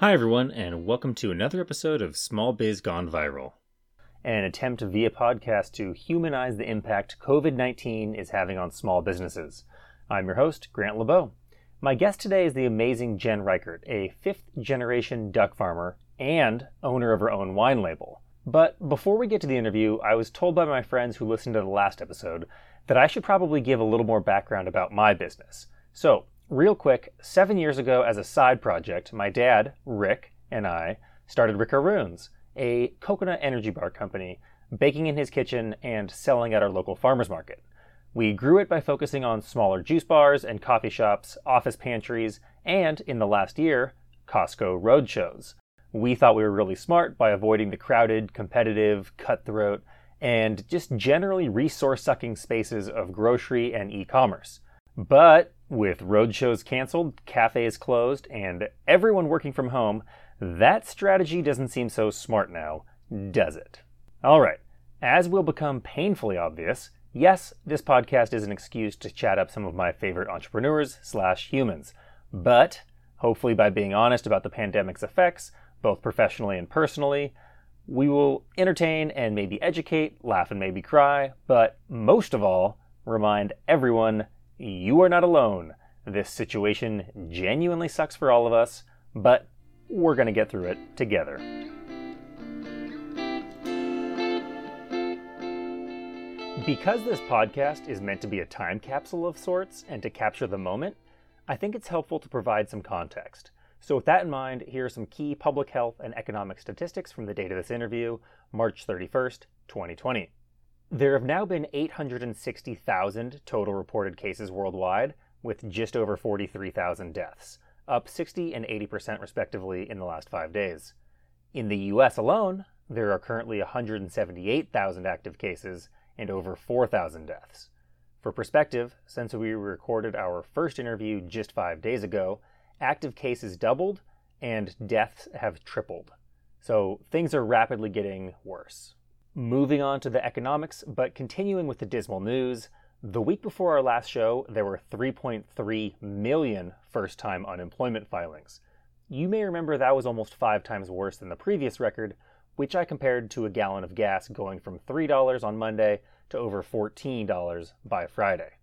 Hi, everyone, and welcome to another episode of Small Biz Gone Viral, an attempt via podcast to humanize the impact COVID 19 is having on small businesses. I'm your host, Grant LeBeau. My guest today is the amazing Jen Reichardt, a fifth generation duck farmer and owner of her own wine label. But before we get to the interview, I was told by my friends who listened to the last episode that I should probably give a little more background about my business. So, real quick, seven years ago, as a side project, my dad, Rick, and I started Rickaroons, a coconut energy bar company, baking in his kitchen and selling at our local farmers market. We grew it by focusing on smaller juice bars and coffee shops, office pantries, and, in the last year, Costco roadshows. We thought we were really smart by avoiding the crowded, competitive, cutthroat, and just generally resource sucking spaces of grocery and e commerce. But with road shows canceled, cafes closed, and everyone working from home, that strategy doesn't seem so smart now, does it? All right, as will become painfully obvious, yes, this podcast is an excuse to chat up some of my favorite entrepreneurs slash humans. But hopefully, by being honest about the pandemic's effects, both professionally and personally, we will entertain and maybe educate, laugh and maybe cry, but most of all, remind everyone you are not alone. This situation genuinely sucks for all of us, but we're going to get through it together. Because this podcast is meant to be a time capsule of sorts and to capture the moment, I think it's helpful to provide some context. So, with that in mind, here are some key public health and economic statistics from the date of this interview, March 31st, 2020. There have now been 860,000 total reported cases worldwide, with just over 43,000 deaths, up 60 and 80% respectively in the last five days. In the US alone, there are currently 178,000 active cases and over 4,000 deaths. For perspective, since we recorded our first interview just five days ago, active cases doubled and deaths have tripled. So things are rapidly getting worse. Moving on to the economics, but continuing with the dismal news, the week before our last show, there were 3.3 million first time unemployment filings. You may remember that was almost five times worse than the previous record, which I compared to a gallon of gas going from $3 on Monday to over $14 by Friday.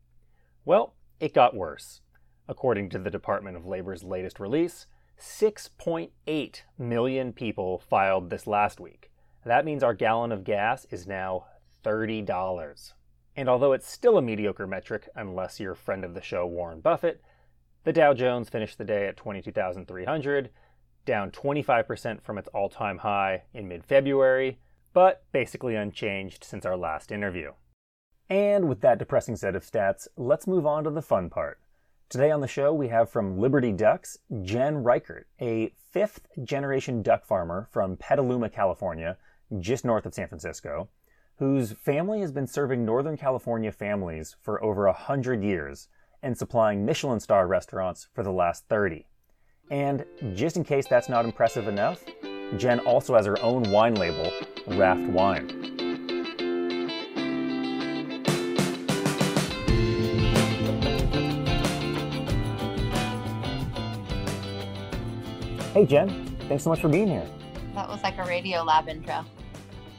Well, it got worse. According to the Department of Labor's latest release, 6.8 million people filed this last week. That means our gallon of gas is now $30. And although it's still a mediocre metric, unless you're a friend of the show Warren Buffett, the Dow Jones finished the day at 22,300, down 25% from its all time high in mid February, but basically unchanged since our last interview. And with that depressing set of stats, let's move on to the fun part. Today on the show, we have from Liberty Ducks, Jen Reichardt, a fifth generation duck farmer from Petaluma, California, just north of San Francisco, whose family has been serving Northern California families for over a hundred years and supplying Michelin star restaurants for the last 30. And just in case that's not impressive enough, Jen also has her own wine label, Raft Wine. Hey Jen, thanks so much for being here. That was like a Radio Lab intro.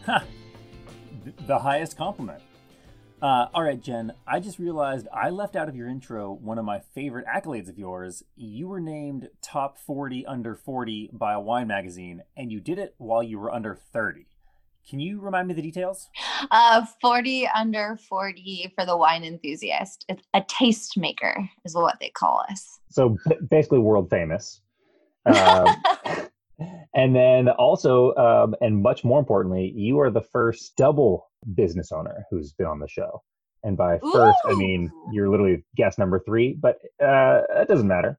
the highest compliment. Uh, all right, Jen, I just realized I left out of your intro one of my favorite accolades of yours. You were named top 40 under 40 by a wine magazine, and you did it while you were under 30. Can you remind me the details? Uh, 40 under 40 for the wine enthusiast. It's a tastemaker, is what they call us. So basically, world famous. Uh, and then also, um, and much more importantly, you are the first double business owner who's been on the show. And by first, Ooh. I mean you're literally guest number three, but uh, it doesn't matter.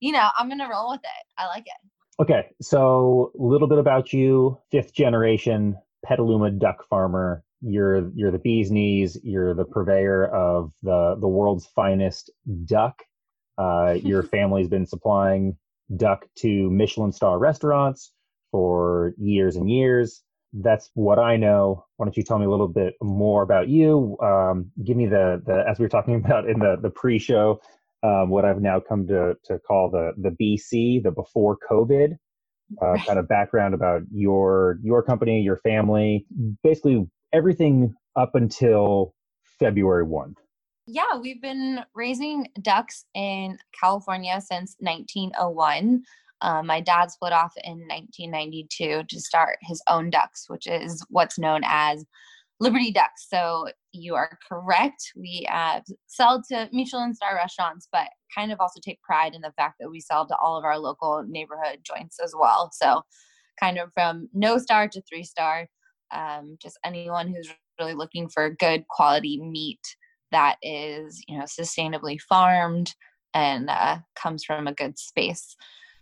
You know, I'm gonna roll with it. I like it. Okay, so a little bit about you: fifth generation Petaluma duck farmer. You're you're the bee's knees. You're the purveyor of the the world's finest duck. Uh, your family's been supplying duck to Michelin star restaurants for years and years. That's what I know. Why don't you tell me a little bit more about you? Um, give me the, the, as we were talking about in the, the pre-show, um, what I've now come to, to call the, the BC, the before COVID. uh, kind of background about your your company, your family, basically everything up until February one. Yeah, we've been raising ducks in California since 1901. Um, my dad split off in 1992 to start his own ducks, which is what's known as Liberty Ducks. So you are correct. We uh, sell to Michelin star restaurants, but kind of also take pride in the fact that we sell to all of our local neighborhood joints as well. So kind of from no star to three star, um, just anyone who's really looking for good quality meat that is, you know, sustainably farmed and uh, comes from a good space.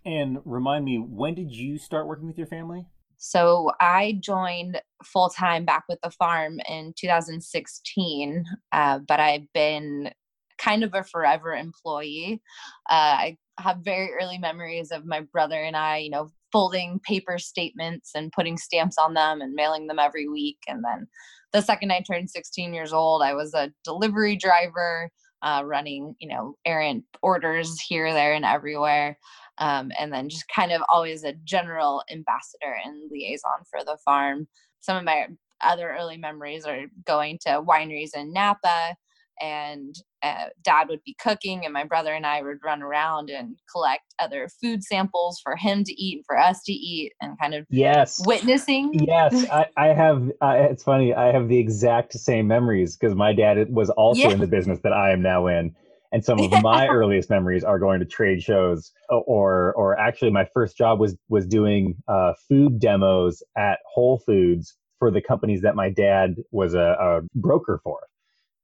And remind me, when did you start working with your family? So I joined full time back with the farm in 2016, uh, but I've been kind of a forever employee. Uh, I have very early memories of my brother and I, you know, folding paper statements and putting stamps on them and mailing them every week. And then the second I turned 16 years old, I was a delivery driver, uh, running, you know, errant orders here, there, and everywhere um, and then just kind of always a general ambassador and liaison for the farm. Some of my other early memories are going to wineries in Napa, and uh, dad would be cooking, and my brother and I would run around and collect other food samples for him to eat and for us to eat, and kind of yes, witnessing. Yes, I, I have. Uh, it's funny. I have the exact same memories because my dad was also yeah. in the business that I am now in and some of my earliest memories are going to trade shows or or actually my first job was was doing uh, food demos at whole foods for the companies that my dad was a, a broker for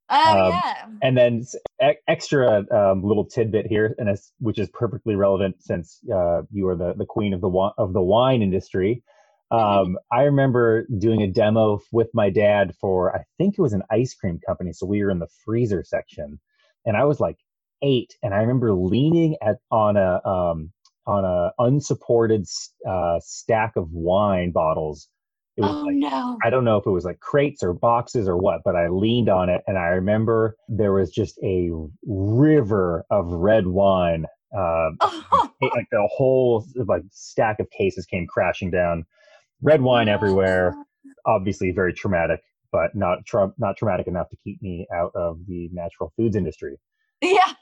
Oh um, yeah. And then e- extra um, little tidbit here, and which is perfectly relevant since uh, you are the, the queen of the wa- of the wine industry. Um, I remember doing a demo with my dad for I think it was an ice cream company, so we were in the freezer section, and I was like eight, and I remember leaning at on a um, on a unsupported uh, stack of wine bottles. It was oh like, no! I don't know if it was like crates or boxes or what, but I leaned on it, and I remember there was just a river of red wine. Uh, like the whole like stack of cases came crashing down. Red wine everywhere. Obviously, very traumatic but not tra- not traumatic enough to keep me out of the natural foods industry. Yeah,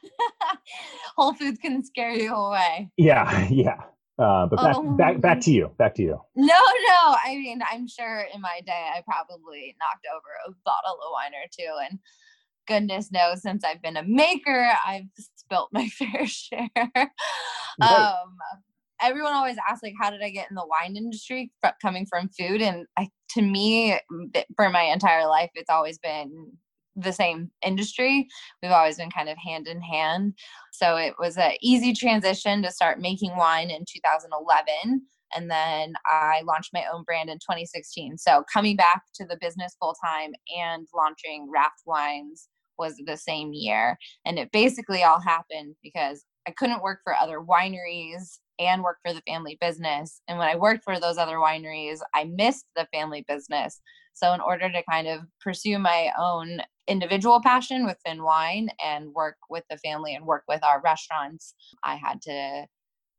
Whole Foods can scare you away. Yeah, yeah. Uh, but back, oh. back, back to you. Back to you. No, no. I mean, I'm sure in my day I probably knocked over a bottle of wine or two, and goodness knows, since I've been a maker, I've spilt my fair share. um, everyone always asks like how did i get in the wine industry coming from food and I, to me for my entire life it's always been the same industry we've always been kind of hand in hand so it was an easy transition to start making wine in 2011 and then i launched my own brand in 2016 so coming back to the business full time and launching raft wines was the same year and it basically all happened because i couldn't work for other wineries and work for the family business. And when I worked for those other wineries, I missed the family business. So, in order to kind of pursue my own individual passion within wine and work with the family and work with our restaurants, I had to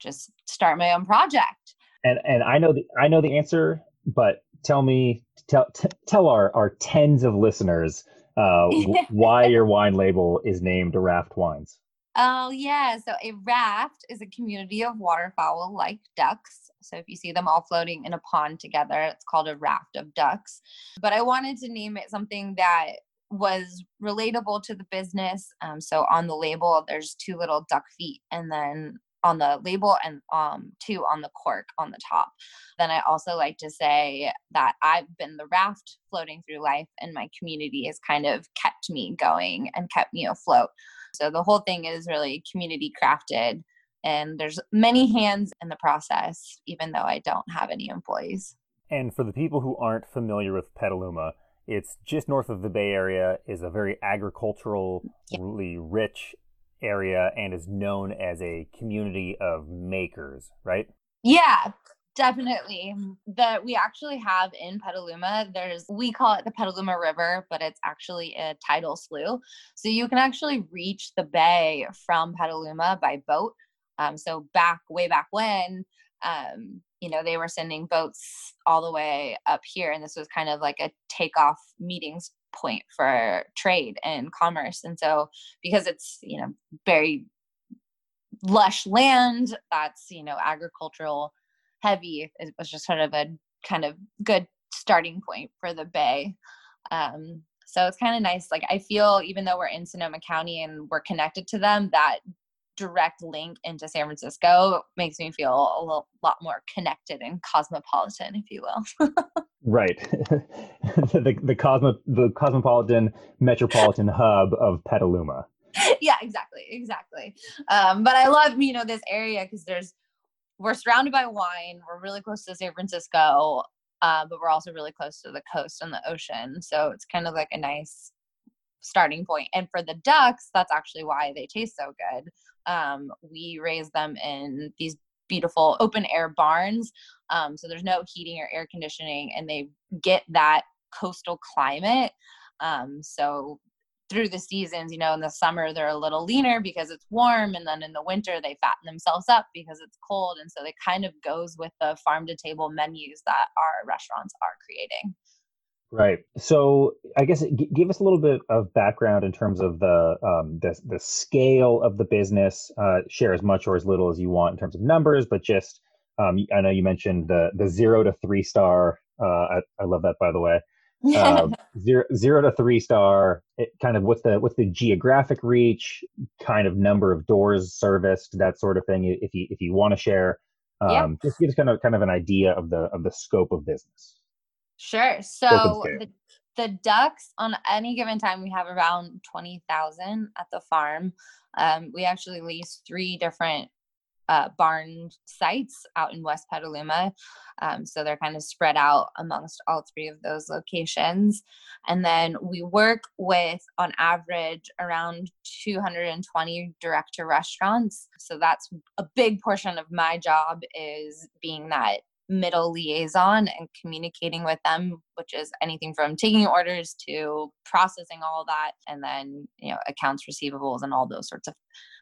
just start my own project. And and I know the I know the answer, but tell me tell t- tell our our tens of listeners uh, why your wine label is named Raft Wines. Oh, yeah. So a raft is a community of waterfowl like ducks. So if you see them all floating in a pond together, it's called a raft of ducks. But I wanted to name it something that was relatable to the business. Um, so on the label, there's two little duck feet, and then on the label and um, two on the cork on the top. Then I also like to say that I've been the raft floating through life, and my community has kind of kept me going and kept me afloat. So the whole thing is really community crafted and there's many hands in the process even though I don't have any employees. And for the people who aren't familiar with Petaluma, it's just north of the Bay Area, is a very agriculturally yeah. rich area and is known as a community of makers, right? Yeah, Definitely. That we actually have in Petaluma, there's we call it the Petaluma River, but it's actually a tidal slough. So you can actually reach the bay from Petaluma by boat. Um, so back way back when, um, you know, they were sending boats all the way up here. And this was kind of like a takeoff meetings point for trade and commerce. And so, because it's, you know, very lush land that's, you know, agricultural heavy, it was just sort of a kind of good starting point for the bay. Um, so it's kind of nice. Like I feel even though we're in Sonoma County and we're connected to them, that direct link into San Francisco makes me feel a little, lot more connected and cosmopolitan, if you will. right, the the cosmo the cosmopolitan metropolitan hub of Petaluma. yeah, exactly, exactly. Um, but I love you know this area because there's we're surrounded by wine. We're really close to San Francisco, uh, but we're also really close to the coast and the ocean. So it's kind of like a nice starting point. And for the ducks, that's actually why they taste so good. Um, we raise them in these beautiful open air barns. Um, so there's no heating or air conditioning, and they get that coastal climate. Um, so through the seasons, you know, in the summer they're a little leaner because it's warm, and then in the winter they fatten themselves up because it's cold. And so it kind of goes with the farm to table menus that our restaurants are creating. Right. So I guess g- give us a little bit of background in terms of the um, the, the scale of the business. Uh, share as much or as little as you want in terms of numbers, but just um, I know you mentioned the the zero to three star. Uh, I, I love that by the way. Uh, zero zero to three star. It kind of what's the what's the geographic reach, kind of number of doors serviced, that sort of thing. If you if you want to share, um, just give us kind of kind of an idea of the of the scope of business. Sure. So the, the ducks on any given time we have around 20,000 at the farm. Um, we actually lease three different uh, barn sites out in West Petaluma. Um, so they're kind of spread out amongst all three of those locations. And then we work with, on average, around 220 direct to restaurants. So that's a big portion of my job is being that middle liaison and communicating with them which is anything from taking orders to processing all that and then you know accounts receivables and all those sorts of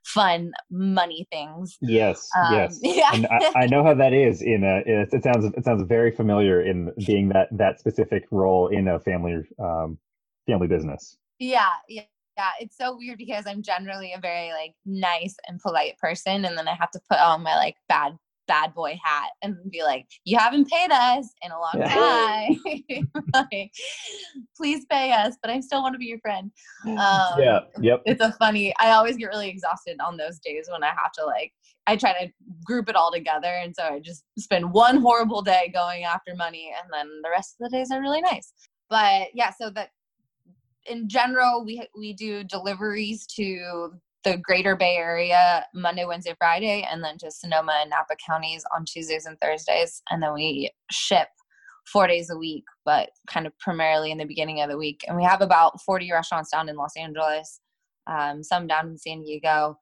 fun money things. Yes um, yes. yeah. and I, I, know how that is in a it, it, sounds it sounds very familiar in being that that specific role in a family um family business. Yeah yeah yeah, it's so weird because I'm generally a very like nice and polite person, and then I have to put on my like bad bad boy hat and be like, you haven't paid us in a long yeah. time. like, please pay us, but I still want to be your friend. Um, yeah. Yep. It's a funny, I always get really exhausted on those days when I have to like, I try to group it all together. And so I just spend one horrible day going after money and then the rest of the days are really nice. But yeah, so that in general, we, we do deliveries to the greater Bay Area Monday, Wednesday, Friday, and then to Sonoma and Napa counties on Tuesdays and Thursdays. And then we ship four days a week, but kind of primarily in the beginning of the week. And we have about 40 restaurants down in Los Angeles, um, some down in San Diego,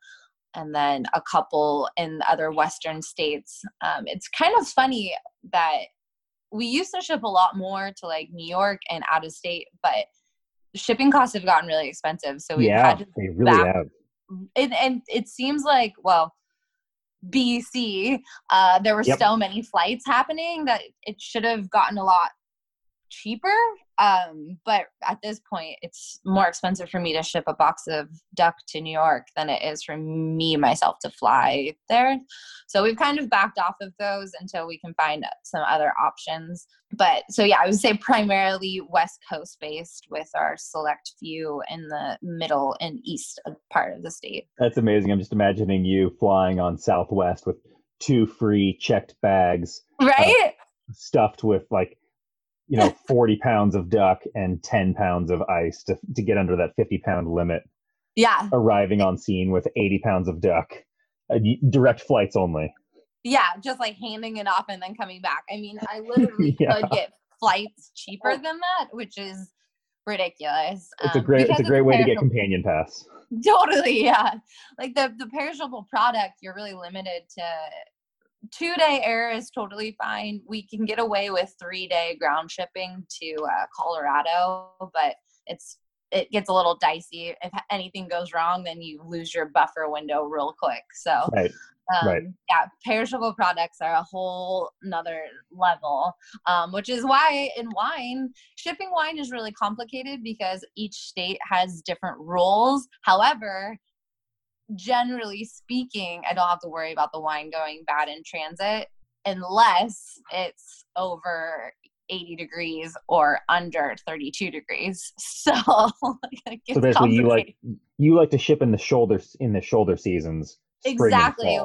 and then a couple in other Western states. Um, it's kind of funny that we used to ship a lot more to like New York and out of state, but shipping costs have gotten really expensive. So we've yeah, had to they really back, have and, and it seems like well bc uh, there were yep. so many flights happening that it should have gotten a lot cheaper um, but at this point it's more expensive for me to ship a box of duck to new york than it is for me myself to fly there. So we've kind of backed off of those until we can find some other options. But so yeah i would say primarily west coast based with our select few in the middle and east part of the state. That's amazing. I'm just imagining you flying on southwest with two free checked bags right? uh, stuffed with like you know 40 pounds of duck and 10 pounds of ice to, to get under that 50 pound limit. Yeah. Arriving on scene with 80 pounds of duck uh, direct flights only. Yeah just like handing it off and then coming back. I mean i literally yeah. could get flights cheaper than that which is ridiculous. It's um, a great it's a great way to get companion pass. Totally yeah. Like the the perishable product you're really limited to two day air is totally fine. We can get away with three day ground shipping to uh, Colorado, but it's it gets a little dicey. If anything goes wrong, then you lose your buffer window real quick. So right. Um, Right. Yeah, perishable products are a whole another level, um, which is why in wine, shipping wine is really complicated because each state has different rules. However, generally speaking, I don't have to worry about the wine going bad in transit unless it's over 80 degrees or under 32 degrees. So, So basically, you like you like to ship in the shoulders in the shoulder seasons. Exactly.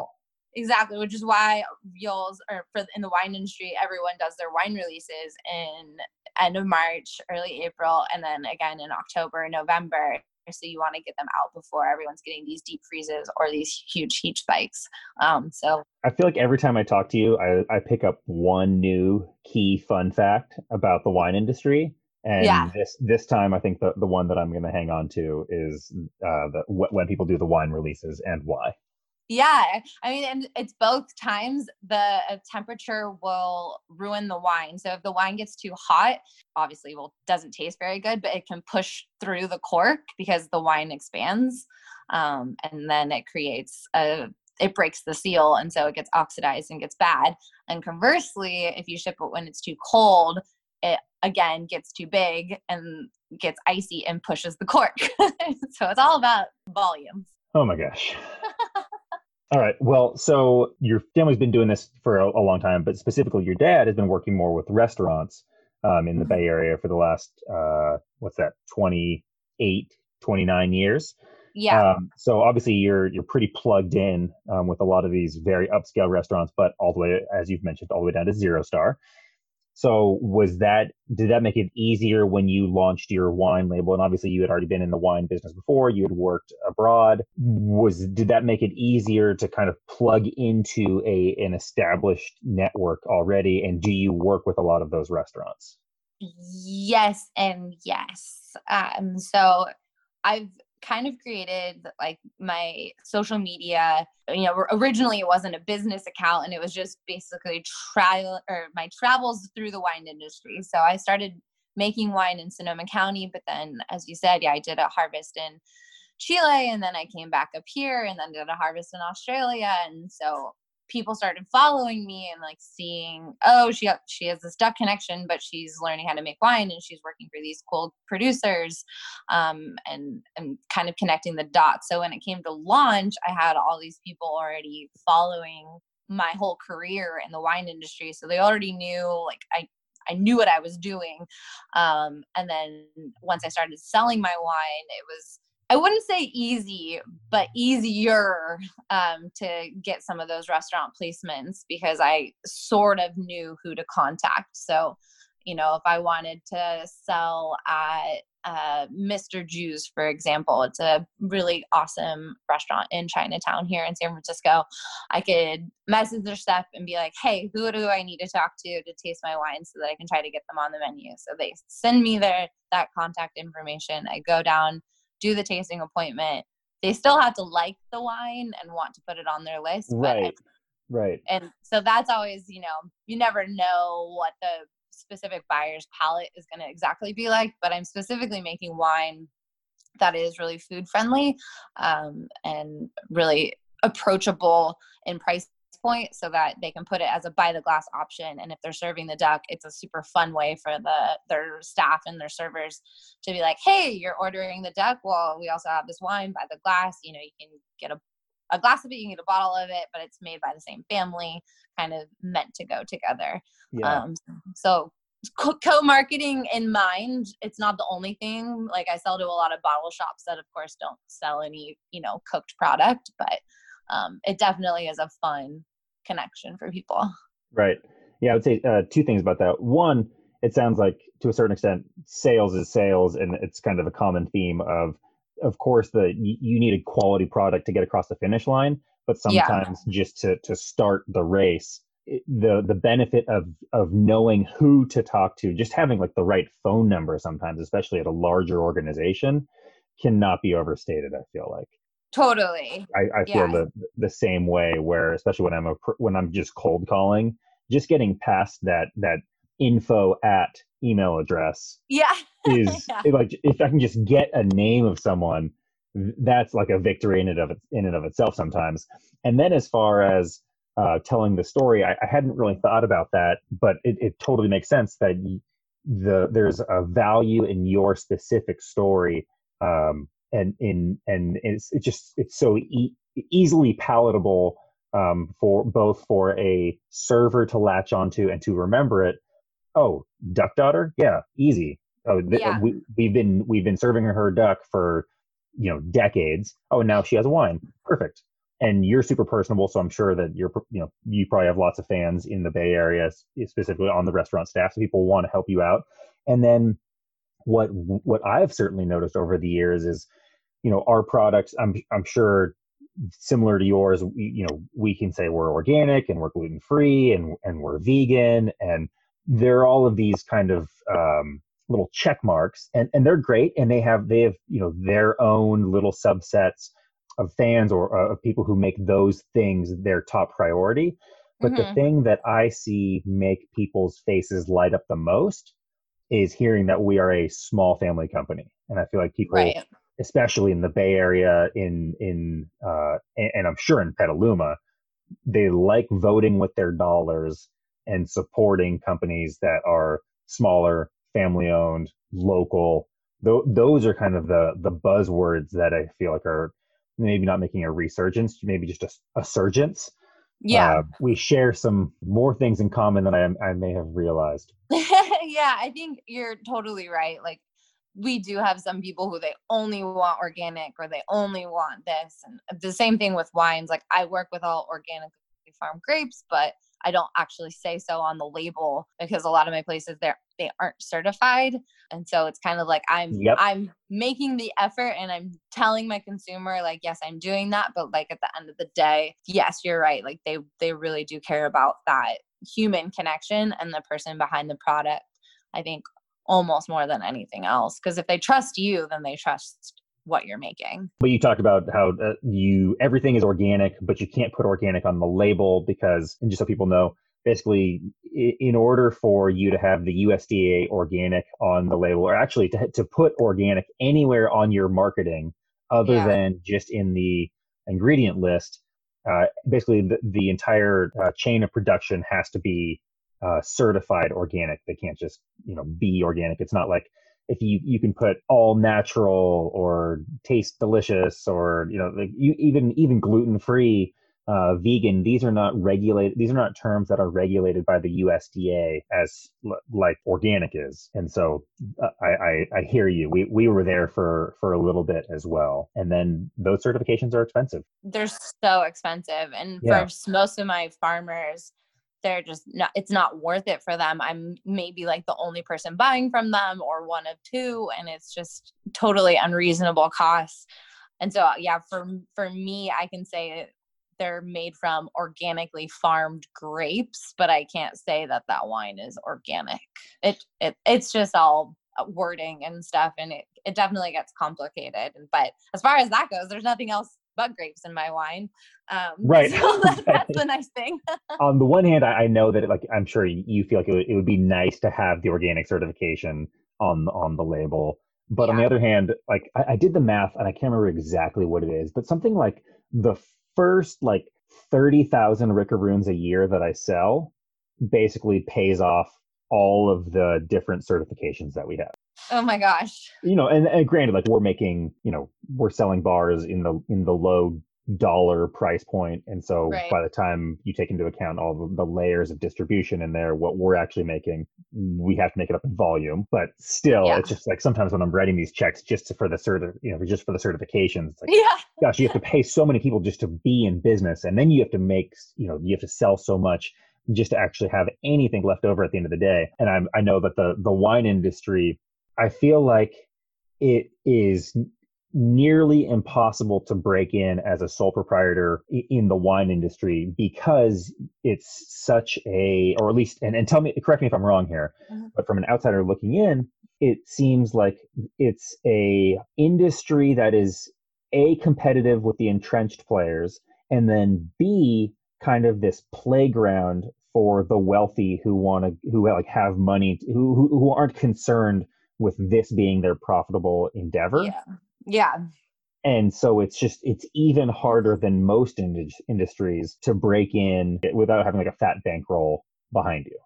Exactly, which is why Yules or for in the wine industry, everyone does their wine releases in end of March, early April, and then again in October November. So you want to get them out before everyone's getting these deep freezes or these huge heat spikes. Um, so I feel like every time I talk to you, I, I pick up one new key fun fact about the wine industry. And Yeah. this this time, I think the, the one that I'm going to hang on to is uh, the, when people do the wine releases and why. Yeah, I mean, and it's both times the uh, temperature will ruin the wine. So if the wine gets too hot, obviously, well, doesn't taste very good, but it can push through the cork because the wine expands, um, and then it creates a it breaks the seal, and so it gets oxidized and gets bad. And conversely, if you ship it when it's too cold, it again gets too big and gets icy and pushes the cork. so it's all about volumes. Oh my gosh. All right. Well, so your family's been doing this for a, a long time, but specifically your dad has been working more with restaurants um, in the Bay Area for the last, uh, what's that, 28, 29 years. Yeah. Um, so obviously you're you're pretty plugged in um, with a lot of these very upscale restaurants, but all the way, as you've mentioned, all the way down to zero star. So was that did that make it easier when you launched your wine label? And obviously you had already been in the wine business before. You had worked abroad. Was did that make it easier to kind of plug into a an established network already? And do you work with a lot of those restaurants? Yes and yes. Um, so I've kind of created like my social media. You know, originally it wasn't a business account, and it was just basically trial or my travels through the wine industry. So I started making wine in Sonoma County, but then, as you said, yeah, I did a harvest in Chile, and then I came back up here, and then did a harvest in Australia, and so people started following me and like seeing oh she got, she has this duck connection but she's learning how to make wine and she's working for these cool producers um, and and kind of connecting the dots so when it came to launch i had all these people already following my whole career in the wine industry so they already knew like i I knew what I was doing. Um, and then once I started selling my wine, it was I wouldn't say easy, but easier um, to get some of those restaurant placements because I sort of knew who to contact. So, you know, if I wanted to sell at uh, Mr. Jiu's, for example, it's a really awesome restaurant in Chinatown here in San Francisco. I could message their stuff and be like, hey, who do I need to talk to to taste my wine so that I can try to get them on the menu? So they send me their that contact information. I go down do the tasting appointment. They still have to like the wine and want to put it on their list. Right. right. And so that's always, you know, you never know what the specific buyer's palate is going to exactly be like, but I'm specifically making wine that is really food friendly um, and really approachable in price point so that they can put it as a by the glass option. And if they're serving the duck it's a super fun way for the their staff and their servers to be like hey you're ordering the duck. Well we also have this wine by the glass. You know you can get a, a glass of it you can get a bottle of it but it's made by the same family kind of meant to go together. Yeah. um, so co- co-marketing in mind it's not the only thing. Like i sell to a lot of bottle shops that of course don't sell any you know cooked product but um, it definitely is a fun connection for people Right. Yeah, I would say uh, two things about that. One, it sounds like to a certain extent, sales is sales, and it's kind of a common theme of, of course, the you, need a quality product to get across the finish line, but Yeah. sometimes just to to start the race, the the benefit of of knowing who to talk to, just having like the right phone number, sometimes, especially at a larger organization, cannot be overstated. I feel like. Totally I, I feel the the same way where especially when I'm a when I'm just cold calling, just getting past that that info at email address yeah is Yeah. like if I can just get a name of someone, that's like a victory in and of in and of itself sometimes. And then as far as uh, telling the story, I, I, hadn't really thought about that, but it, it totally makes sense that the there's a value in your specific story, um, and in and it's it just it's so e- easily palatable um, for both for a server to latch onto and to remember it. Oh, duck daughter, yeah, easy. Oh, th- yeah. we, we've been we've been serving her duck for you know decades. Oh, and now she has a wine. Perfect. And you're super personable, so I'm sure that you're you know you probably have lots of fans in the Bay Area, specifically on the restaurant staff. So people want to help you out. And then what what I've certainly noticed over the years is, you know, our products. I'm I'm sure similar to yours. You know, we can say we're organic and we're gluten free and and we're vegan and there are all of these kind of um, little check marks and, and they're great and they have they have you know their own little subsets of fans or uh, of people who make those things their top priority but mm-hmm. the thing that i see make people's faces light up the most is hearing that we are a small family company and i feel like people right. especially in the bay area in in uh, and, i'm sure in petaluma they like voting with their dollars and supporting companies that are smaller family owned, local. Th- those are kind of the the buzzwords that I feel like are maybe not making a resurgence, maybe just a, a surgence. Yeah, uh, we share some more things in common than I, I may have realized. yeah, I think you're totally right. Like we do have some people who they only want organic or they only want this and the same thing with wines like i work with all organically farmed grapes but I don't actually say so on the label because a lot of my places there they aren't certified. And so it's kind of like I'm yep. I'm making the effort and I'm telling my consumer like yes, I'm doing that, but like at the end of the day, yes, you're right. Like they they really do care about that human connection and the person behind the product. I think almost more than anything else because if they trust you, then they trust what you're making. But you talked about how uh, you everything is organic, but you can't put organic on the label because, and just so people know, basically, in order for you to have the USDA organic on the label, or actually to to put organic anywhere on your marketing other yeah. than just in the ingredient list, uh, basically the, the entire uh, chain of production has to be uh, certified organic. They can't just you know be organic. It's not like if you you can put all natural or taste delicious or you know like you even even gluten free uh, vegan these are not regulated these are not terms that are regulated by the USDA as l- like organic is and so uh, I, I I hear you we we were there for for a little bit as well and then those certifications are expensive they're so expensive and yeah. for most of my farmers they're just not it's not worth it for them. I'm maybe like the only person buying from them or one of two and it's just totally unreasonable costs. And so yeah for for me i can say they're made from organically farmed grapes but i can't say that that wine is organic. It, it it's just all uh, wording and stuff and it, it definitely gets complicated but as far as that goes there's nothing else bug grapes in my wine. Um, right. So that's the nice thing. On the one hand, I, I, know that it, like I'm sure you feel like it would, it would, be nice to have the organic certification on on the label. But yeah. on the other hand, like I, I did the math and I can't remember exactly what it is, but something like the first like thirty thousand Rickaroons a year that I sell basically pays off all of the different certifications that we have. Oh my gosh. You know, and, and granted, like we're making, you know, we're selling bars in the in the low dollar price point and so right. by the time you take into account all the, the, layers of distribution in there what we're actually making we have to make it up in volume but still yeah. it's just like sometimes when i'm writing these checks just to, for the cert you know just for the certifications it's like yeah gosh you have to pay so many people just to be in business and then you have to make you know you have to sell so much just to actually have anything left over at the end of the day and i i know that the the wine industry I feel like it is nearly impossible to break in as a sole proprietor in the wine industry because it's such a or at least and, and tell me correct me if i'm wrong here mm-hmm. but from an outsider looking in it seems like it's a industry that is a competitive with the entrenched players and then b kind of this playground for the wealthy who want to who like have money who, who who aren't concerned with this being their profitable endeavor. Yeah. Yeah. And so it's just, it's even harder than most ind- industries to break in without having like a fat bankroll behind you.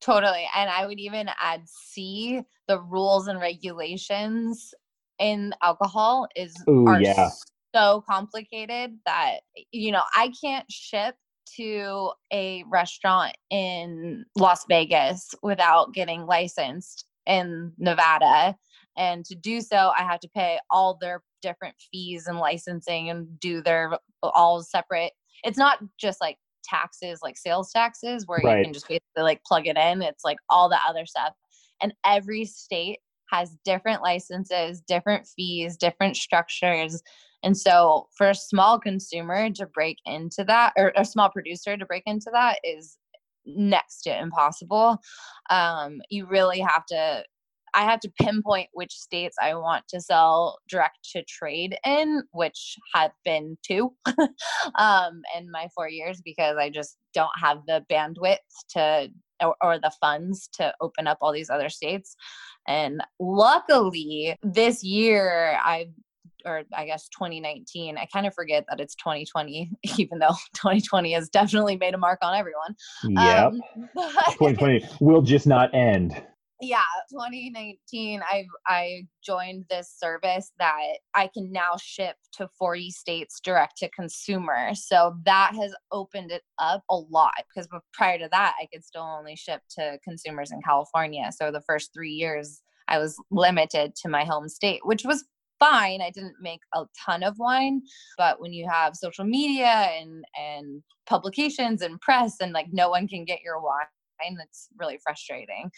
Totally. And I would even add C, the rules and regulations in alcohol is Ooh, are yeah. so complicated that you know, I can't ship to a restaurant in Las Vegas without getting licensed in Nevada. And to do so, I have to pay all their different fees and licensing and do their all separate. It's not just like taxes, like sales taxes, where Right. you can just basically like plug it in. It's like all the other stuff. And every state has different licenses, different fees, different structures. And so for a small consumer to break into that, or a small producer to break into that is next to impossible. Um, you really have to I have to pinpoint which states I want to sell direct to trade in, which have been two um, in my four years because I just don't have the bandwidth to or, or the funds to open up all these other states. And luckily, this year I or I guess 2019. I kind of forget that it's 2020, even though 2020 has definitely made a mark on everyone. Yep. Um, 2020 will just not end. yeah 2019 i i joined this service that i can now ship to 40 states direct to consumer so that has opened it up a lot because prior to that i could still only ship to consumers in california so the first three years i was limited to my home state which was fine i didn't make a ton of wine but when you have social media and and publications and press and like no one can get your wine that's really frustrating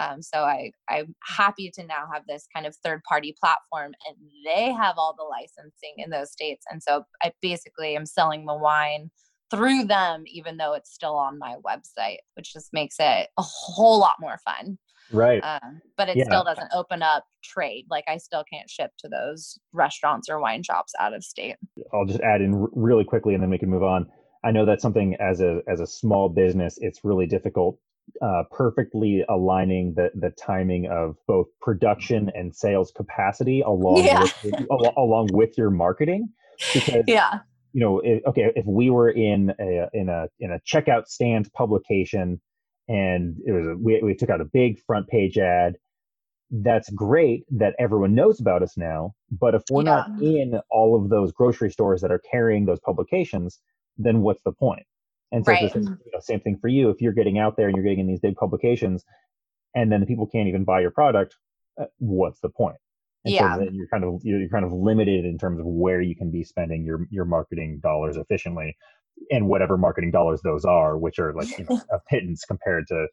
um, so I, I'm happy to now have this kind of third party platform and they have all the licensing in those states. And so I basically am selling the wine through them, even though it's still on my website, which just makes it a whole lot more fun. Right. Um, but it Yeah. still doesn't open up trade. Like I still can't ship to those restaurants or wine shops out of state. I'll just add in really quickly and then we can move on. I know that's something as a as a small business, it's really difficult uh, perfectly aligning the the timing of both production and sales capacity along Yeah. with, along with your marketing because Yeah. you know if, okay if we were in a in a in a checkout stand publication and it was a, we, we took out a big front page ad. That's great that everyone knows about us now but if we're not in all of those grocery stores that are carrying those publications then what's the point? And so it's the Right. same, you know, same thing for you. If you're getting out there and you're getting in these big publications and then the people can't even buy your product uh, what's the point? And Yeah. so then you're kind of you're kind of limited in terms of where you can be spending your your marketing dollars efficiently and whatever marketing dollars those are which are like you know, a pittance compared to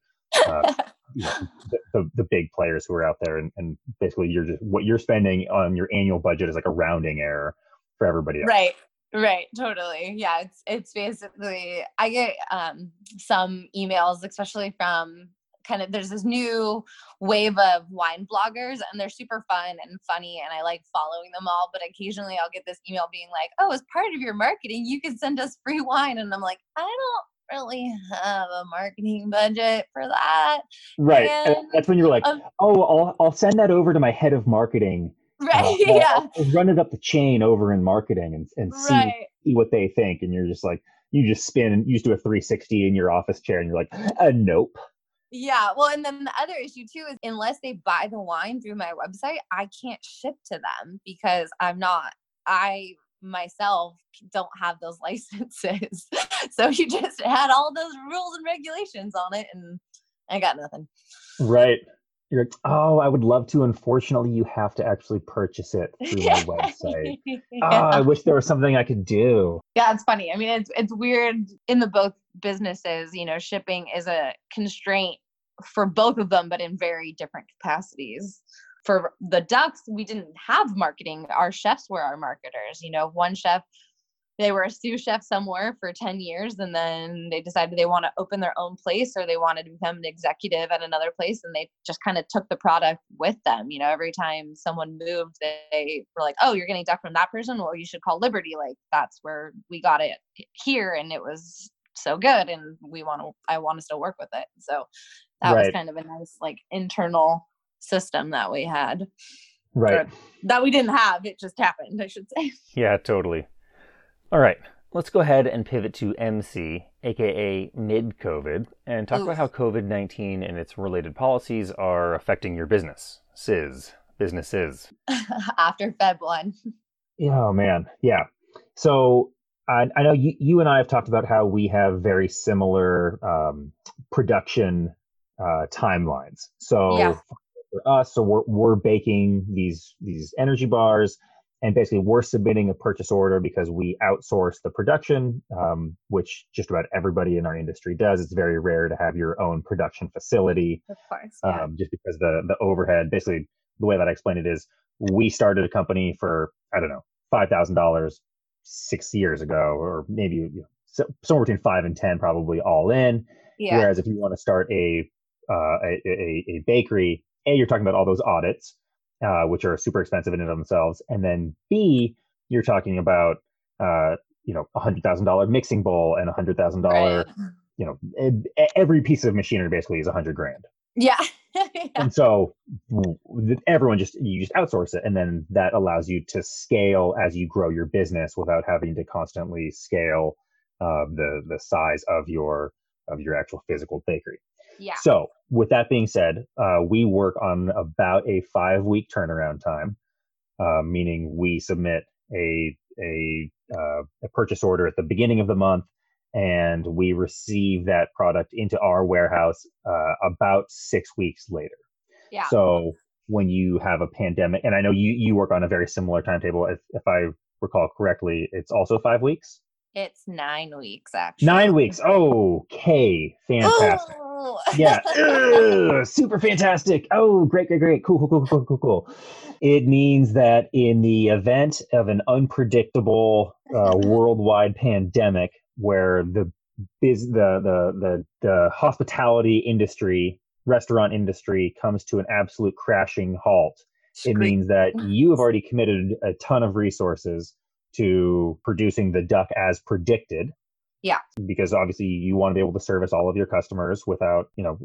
uh, you know, the, the, the big players who are out there and, and basically you're just what you're spending on your annual budget is like a rounding error for everybody else. Right right totally yeah it's it's basically i get um some emails especially from kind of there's this new wave of wine bloggers and they're super fun and funny and i like following them all but occasionally i'll get this email being like oh as part of your marketing you can send us free wine and i'm like i don't really have a marketing budget for that. Right and that's when you're like um, oh I'll, I'll send that over to my head of marketing. Uh, right I'll- yeah. I'll run it up the chain over in marketing and, and see, right. see what they think and you're just like you just spin you just do a 360 in your office chair and you're like uh, nope Yeah, well, and then the other issue too is unless they buy the wine through my website, I can't ship to them because I'm not, I myself don't have those licenses. so you just had all those rules and regulations on it, and I got nothing. right you're like oh i would love to unfortunately you have to actually purchase it through my website oh i wish there was something i could do yeah, it's funny. I mean, it's it's weird in the both businesses. You know, shipping is a constraint for both of them, but in very different capacities. For the ducks, we didn't have marketing. Our chefs were our marketers. You know, one chef, they were a sous chef somewhere for 10 years, and then they decided they want to open their own place or they wanted to become an executive at another place, and they just kind of took the product with them. You know, every time someone moved, they were like, "Oh, you're getting duck from that person. Well, you should call Liberty. Like that's where we got it here, and it was so good, and we want to. I want to still work with it. So that was kind of a nice like internal system that we had. Right. that we didn't have. It just happened, I should say. Yeah, totally. All right. Let's go ahead and pivot to MC, aka mid COVID, and talk Oof. about how COVID 19 and its related policies are affecting your business. SIS, businesses. After Feb 1. Oh, man. Yeah. So I, I know you, you and I have talked about how we have very similar um, production uh, timelines. So yeah. for us, so we're, we're baking these these energy bars and basically we're submitting a purchase order because we outsource the production um, which just about everybody in our industry does it's very rare to have your own production facility of course yeah. um, just because the the overhead basically the way that i explain it is we started a company for i don't know $5000 six years ago or maybe you know, so, somewhere between five and ten probably all in yeah. whereas if you want to start a, uh, a, a, a bakery a you're talking about all those audits uh, which are super expensive in and of themselves. And then B, you're talking about, uh, you know, a hundred thousand dollar mixing bowl and a hundred thousand dollar, you know, every piece of machinery basically is a hundred grand. Yeah. yeah. And so everyone just, you just outsource it. And then that allows you to scale as you grow your business without having to constantly scale uh, the, the size of your, of your actual physical bakery. Yeah. So, with that being said, uh, we work on about a five week turnaround time, uh, meaning we submit a a, uh, a purchase order at the beginning of the month, and we receive that product into our warehouse uh, about six weeks later. Yeah. So when you have a pandemic, and I know you you work on a very similar timetable. If if I recall correctly, it's also five weeks. It's nine weeks, actually. Nine weeks. Okay, fantastic. yeah, Ugh, super fantastic. Oh, great, great, great. Cool, cool, cool, cool, cool, cool. It means that in the event of an unpredictable uh, worldwide pandemic, where the biz, the, the the the hospitality industry, restaurant industry, comes to an absolute crashing halt, it means that you have already committed a ton of resources to producing the duck as predicted yeah. Because obviously you want to be able to service all of your customers without, you know,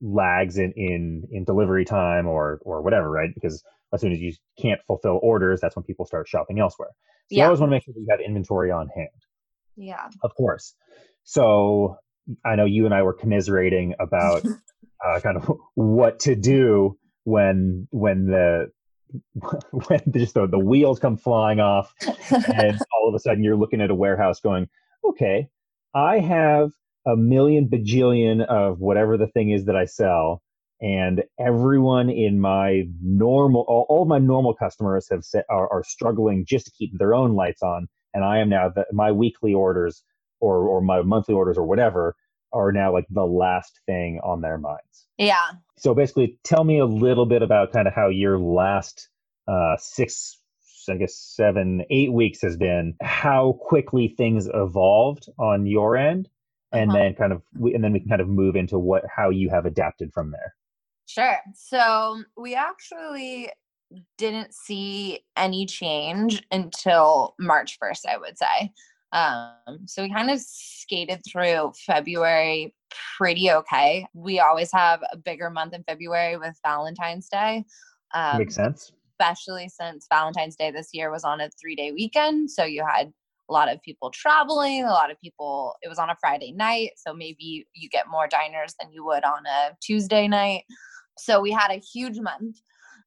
lags in, in, in delivery time or, or whatever, right? Because as soon as you can't fulfill orders, that's when people start shopping elsewhere. So yeah. you always want to make sure that you have inventory on hand. Yeah. Of course. So I know you and I were commiserating about uh, kind of what to do when when the when just the, the wheels come flying off and all of a sudden you're looking at a warehouse going okay, I have a million bajillion of whatever the thing is that I sell. And everyone in my normal, all, all of my normal customers have set, are, are struggling just to keep their own lights on. And I am now the, my weekly orders or, or my monthly orders or whatever are now like the last thing on their minds. Yeah. So basically, tell me a little bit about kind of how your last uh, six I guess seven, eight weeks has been how quickly things evolved on your end, and uh-huh. then kind of, and then we can kind of move into what how you have adapted from there. Sure. So we actually didn't see any change until March 1st, I would say. Um, so we kind of skated through February pretty okay. We always have a bigger month in February with Valentine's Day. Um, Makes sense especially since Valentine's Day this year was on a three day weekend. So you had a lot of people traveling, a lot of people, it was on a Friday night. So maybe you get more diners than you would on a Tuesday night. So we had a huge month.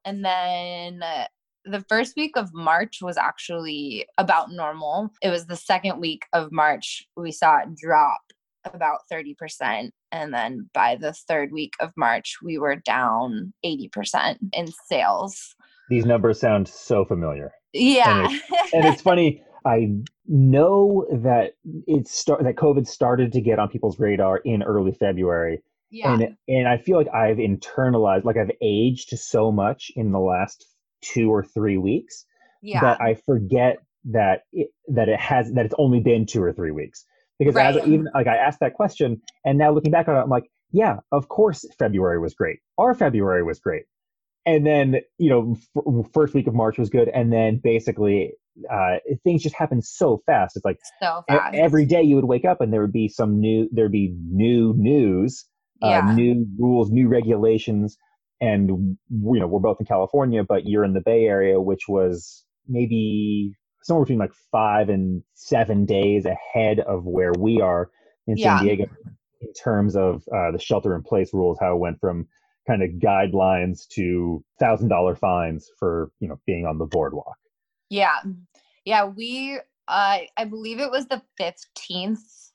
And then uh, the first week of March was actually about normal. It was the second week of March we saw it drop about 30%. And then by the third week of March, we were down 80% in sales these numbers sound so familiar. Yeah. And it's, and it's funny. I know that it's start that COVID started to get on people's radar in early February. Yeah. And and I feel like I've internalized, like I've aged so much in the last two or three weeks yeah. that I forget that it, that it has that it's only been two or three weeks. Because right. as even like I asked that question, and now looking back on it, I'm like, yeah, of course February was great. Our February was great and then you know f- first week of march was good and then basically uh, things just happen so fast it's like so fast. every day you would wake up and there would be some new there'd be new news uh, yeah. uh, new rules new regulations and you know we're both in California, but you're in the Bay Area, which was maybe somewhere between like five and seven days ahead of where we are in Yeah. San Diego in terms of uh, the shelter in place rules. How it went from kind of guidelines to thousand dollar fines for you know being on the boardwalk. Yeah. Yeah, we uh I believe it was the 15th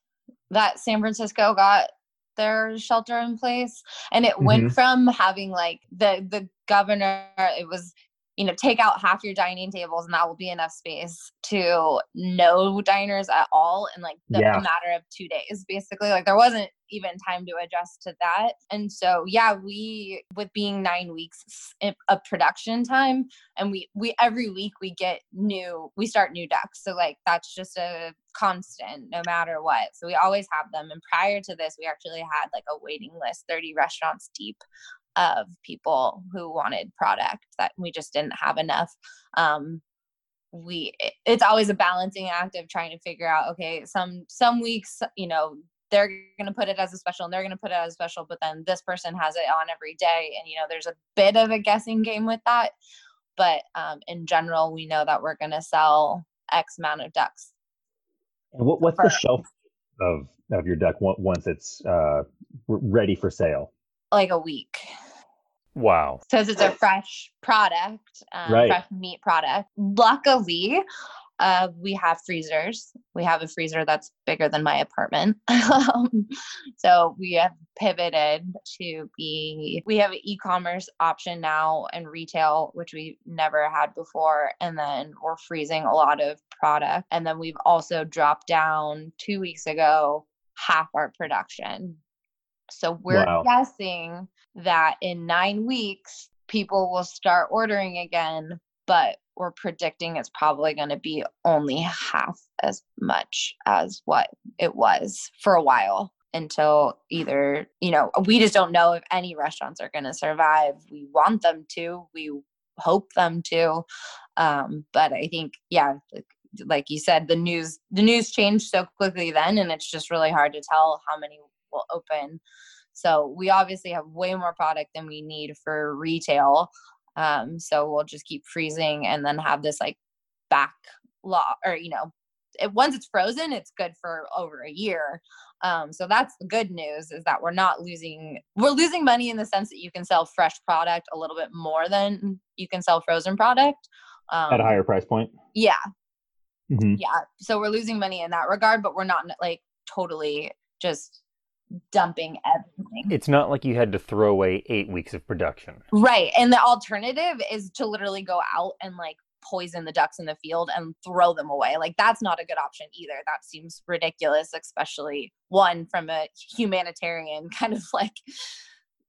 that San Francisco got their shelter in place and it went from having like the the governor it was you know take out half your dining tables and that will be enough space to no diners at all in like the Yeah. a matter of 2 days basically like there wasn't even time to adjust to that. And so yeah we with being 9 weeks of production time and we we every week we get new we start new ducks so like that's just a constant no matter what. So we always have them. And prior to this we actually had like a waiting list 30 restaurants deep of people who wanted product that we just didn't have enough. Um we it's always a balancing act of trying to figure out okay some some weeks you know they're going to put it as a special and they're going to put it as a special but then this person has it on every day. And you know there's a bit of a guessing game with that. But um, in general we know that we're going to sell x amount of ducks And what, what's the shelf of of your duck once it's uh, ready for sale? like a week Wow. because it's a fresh product, um, Right. fresh meat product. Luckily, uh, we have freezers. We have a freezer that's bigger than my apartment. um, so we have pivoted to be, we have an e commerce option now and retail, which we never had before. And then we're freezing a lot of product. And then we've also dropped down two weeks ago half our production. So we're Wow. guessing that in nine weeks, people will start ordering again, but we're predicting it's probably going to be only half as much as what it was for a while until either, you know, we just don't know if any restaurants are going to survive. We want them to, we hope them to. Um, but I think, yeah, like, like you said, the news, the news changed so quickly then, and it's just really hard to tell how many will open. So we obviously have way more product than we need for retail. Um, so we'll just keep freezing and then have this like back law or you know, it, once it's frozen, it's good for over a year. Um, so that's the good news is that we're not losing we're losing money in the sense that you can sell fresh product a little bit more than you can sell frozen product. Um, At a higher price point? yeah, hmm yeah so we're losing money in that regard but we're not like totally just dumping everything It's not like you had to throw away eight weeks of production. right and the alternative is to literally go out and like poison the ducks in the field and throw them away like that's not a good option either that seems ridiculous especially one from a humanitarian kind of like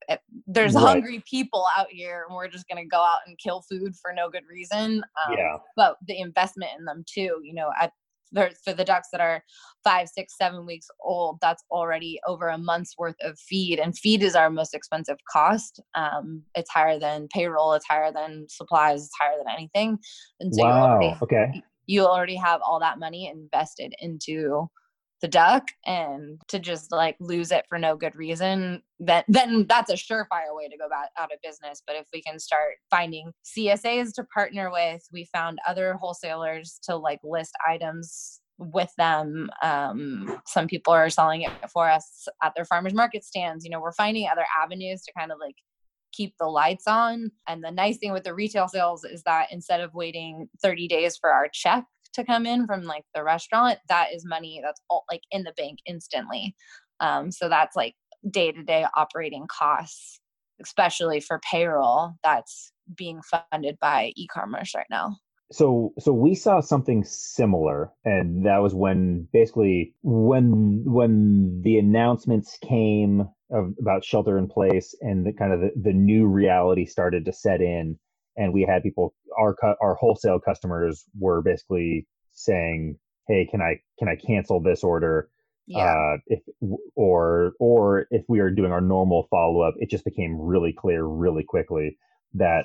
eh, there's Right. hungry people out here and we're just going to go out and kill food for no good reason um, Yeah. but the investment in them too you know at for the ducks that are five six seven weeks old that's already over a month's worth of feed and feed is our most expensive cost um, it's higher than payroll it's higher than supplies it's higher than anything and so you already, Okay. you already have all that money invested into the duck and to just like lose it for no good reason that then that's a surefire way to go back out of business. But if we can start finding csas to partner with we found other wholesalers to like list items with them. Um, some people are selling it for us at their farmers market stands. You know we're finding other avenues to kind of like keep the lights on. And the nice thing with the retail sales is that instead of waiting 30 days for our check to come in from like the restaurant that is money that's all like in the bank instantly. Um, so that's like day-to-day operating costs especially for payroll that's being funded by e-commerce right now. So so we saw something similar and that was when basically when when the announcements came of, about shelter in place and the kind of the, the new reality started to set in and we had people our our wholesale customers were basically saying hey can i can i cancel this order? Yeah. Uh, if or or if we are doing our normal follow up, it just became really clear really quickly that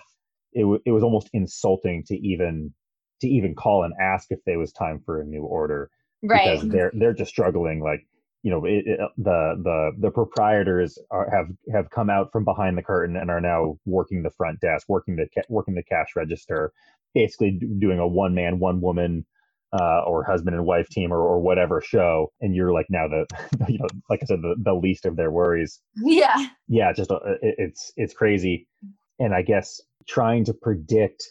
it w- it was almost insulting to even to even call and ask if there was time for a new order right. because they're they're just struggling like you know it, it, the the the proprietors are, have have come out from behind the curtain and are now working the front desk working the working the cash register basically doing a one man one woman uh, or husband and wife team or, or whatever show. And you're like now the you know like i said the, the least of their worries. Yeah. Yeah just uh, it, it's it's crazy. And i guess trying to predict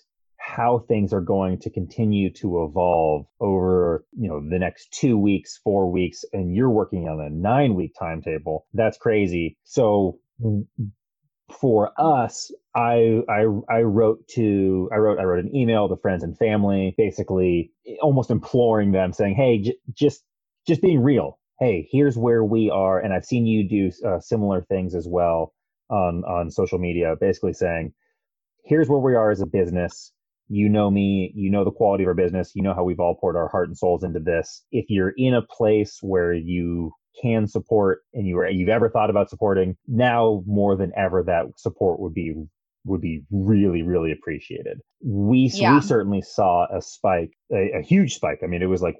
how things are going to continue to evolve over you know the next two weeks four weeks and you're working on a nine week timetable. That's crazy. So for us I, I i wrote to i wrote i wrote an email to friends and family basically almost imploring them saying hey j- just just being real. Hey here's where we are. And i've seen you do uh, similar things as well on on social media basically saying here's where we are as a business you know me, you know the quality of our business, you know how we've all poured our heart and souls into this. If you're in a place where you can support and you are, you've ever thought about supporting, now more than ever that support would be would be really really appreciated. We yeah. we certainly saw a spike, a, a huge spike. I mean, it was like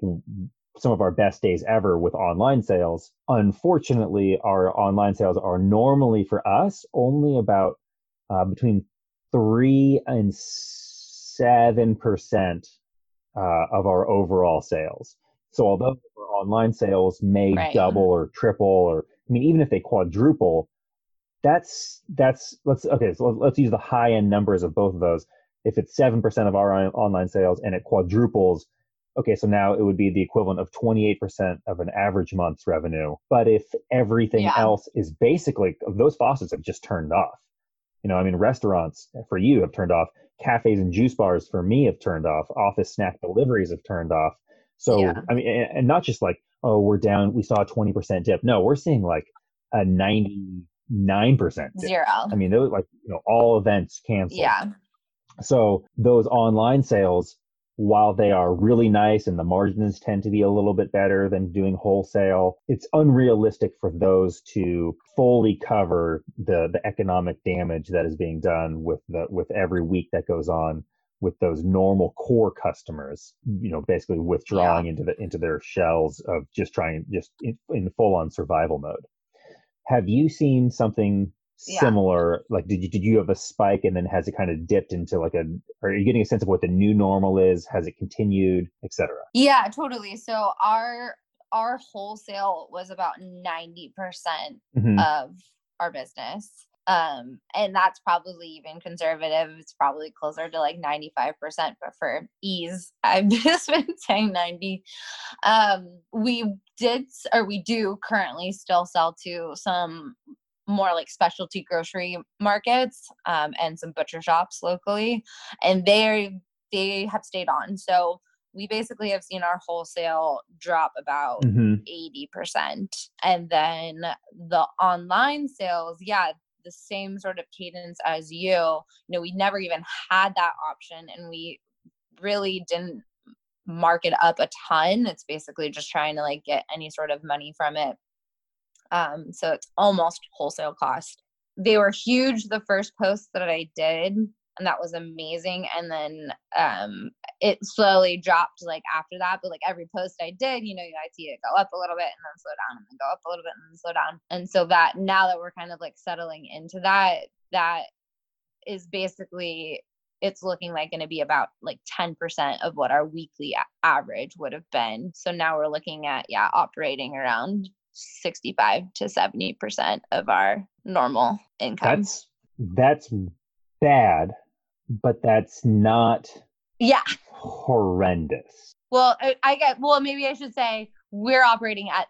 some of our best days ever with online sales. Unfortunately, our online sales are normally for us only about uh, between three and seven percent uh, of our overall sales. So although our online sales may right. double or triple, or I mean, even if they quadruple, that's that's let's okay. So let's use the high end numbers of both of those. If it's seven percent of our online sales and it quadruples, okay, so now it would be the equivalent of 28% of an average month's revenue. But if everything yeah. else is basically, those faucets have just turned off. You know, I mean, restaurants for you have turned off cafes and juice bars for me have turned off. Office snack deliveries have turned off. So yeah. I mean, and, and, not just like oh we're down, we saw a twenty percent dip. No, we're seeing like a ninety nine percent zero. I mean, those like you know all events canceled. Yeah. So those online sales while they are really nice and the margins tend to be a little bit better than doing wholesale, it's unrealistic for those to fully cover the the economic damage that is being done with the with every week that goes on with those normal core customers, you know, basically withdrawing yeah. into the into their shells of just trying just in, in full on survival mode. Have you seen something yeah. similar like did you did you have a spike and then has it kind of dipped into like a are you getting a sense of what the new normal is? Has it continued etc yeah totally. So our our wholesale was about 90% mm hmm of our business um and that's probably even conservative. It's probably closer to like 95% but for ease i've just been saying 90 um we did or we do currently still sell to some more like specialty grocery markets um, and some butcher shops locally and they they have stayed on. So we basically have seen our wholesale drop about mm-hmm. 80% and then the online sales yeah the same sort of cadence as you. You know we never even had that option and we really didn't mark it up a ton. It's basically just trying to like get any sort of money from it um, so it's almost wholesale cost. They were huge the first post that I did, and that was amazing. And then um, it slowly dropped like after that. But like every post I did, you know, I see it go up a little bit and then slow down and then go up a little bit and then slow down. And so that now that we're kind of like settling into that, that is basically it's looking like going to be about like 10% of what our weekly average would have been. So now we're looking at, yeah, operating around 65 to 70% of our normal income. That's that's bad, but that's not yeah horrendous. Well, I, I get well maybe I should say we're operating at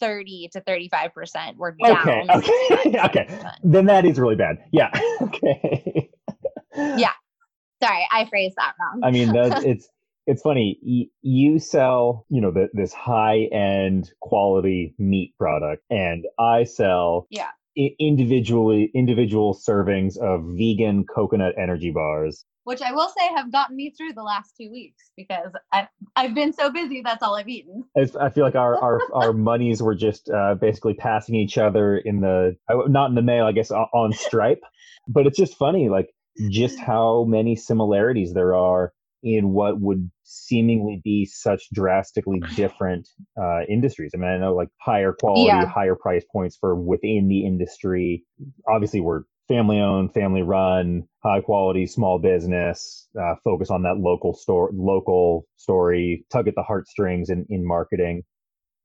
30 to 35%. We're down. Okay. Okay. okay. Then that is really bad. Yeah. okay. yeah. Sorry, I phrased that wrong. I mean, that's it's it's funny y- you sell you know the, this high end quality meat product and i sell yeah. I- individually individual servings of vegan coconut energy bars. Which i will say have gotten me through the last two weeks because i've, I've been so busy that's all i've eaten. I feel like our our, our monies were just uh, basically passing each other in the not in the mail i guess on stripe but it's just funny like just how many similarities there are in what would seemingly be such drastically different uh, industries. I mean, I know like higher quality, Yeah. higher price points for within the industry. Obviously, we're family owned, family run, high quality, small business. Uh, focus on that local store, local story, tug at the heartstrings in, in marketing.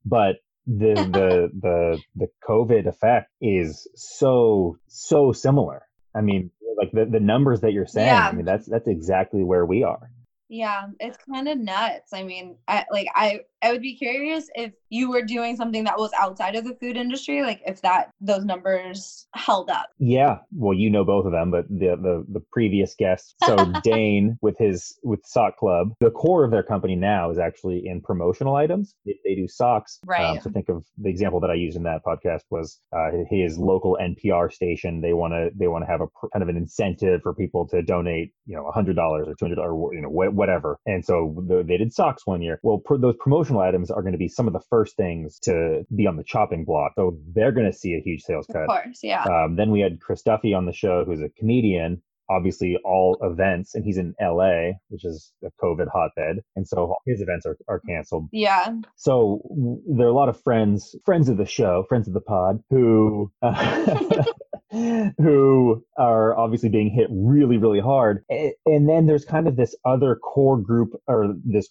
But the the the the COVID effect is so so similar. I mean, like the, the numbers that you're saying. Yeah. I mean, that's that's exactly where we are. Yeah, it's kind of nuts. I mean, I like I I would be curious if you were doing something that was outside of the food industry, like if that those numbers held up. Yeah, well, you know both of them, but the the, the previous guest, so Dane with his with Sock Club, the core of their company now is actually in promotional items. They, they do socks. Um, Right. so think of the example that I used in that podcast was uh, his local NPR station. They want to they want to have a pr- kind of an incentive for people to donate, you know, hundred dollars or two hundred or you know wh- whatever. And so the, they did socks one year. Well, pr- those promotional items are going to be some of the first things to be on the chopping block. So they're going to see a huge sales cut. Of course, yeah. Um, then we had Chris Duffy on the show, who's a comedian. Obviously, all events, and he's in LA, which is a COVID hotbed, and so his events are, are canceled. yeah. So there are a lot of friends, friends of the show, friends of the pod, who uh, who are obviously being hit really, really hard. And then there's kind of this other core group, or this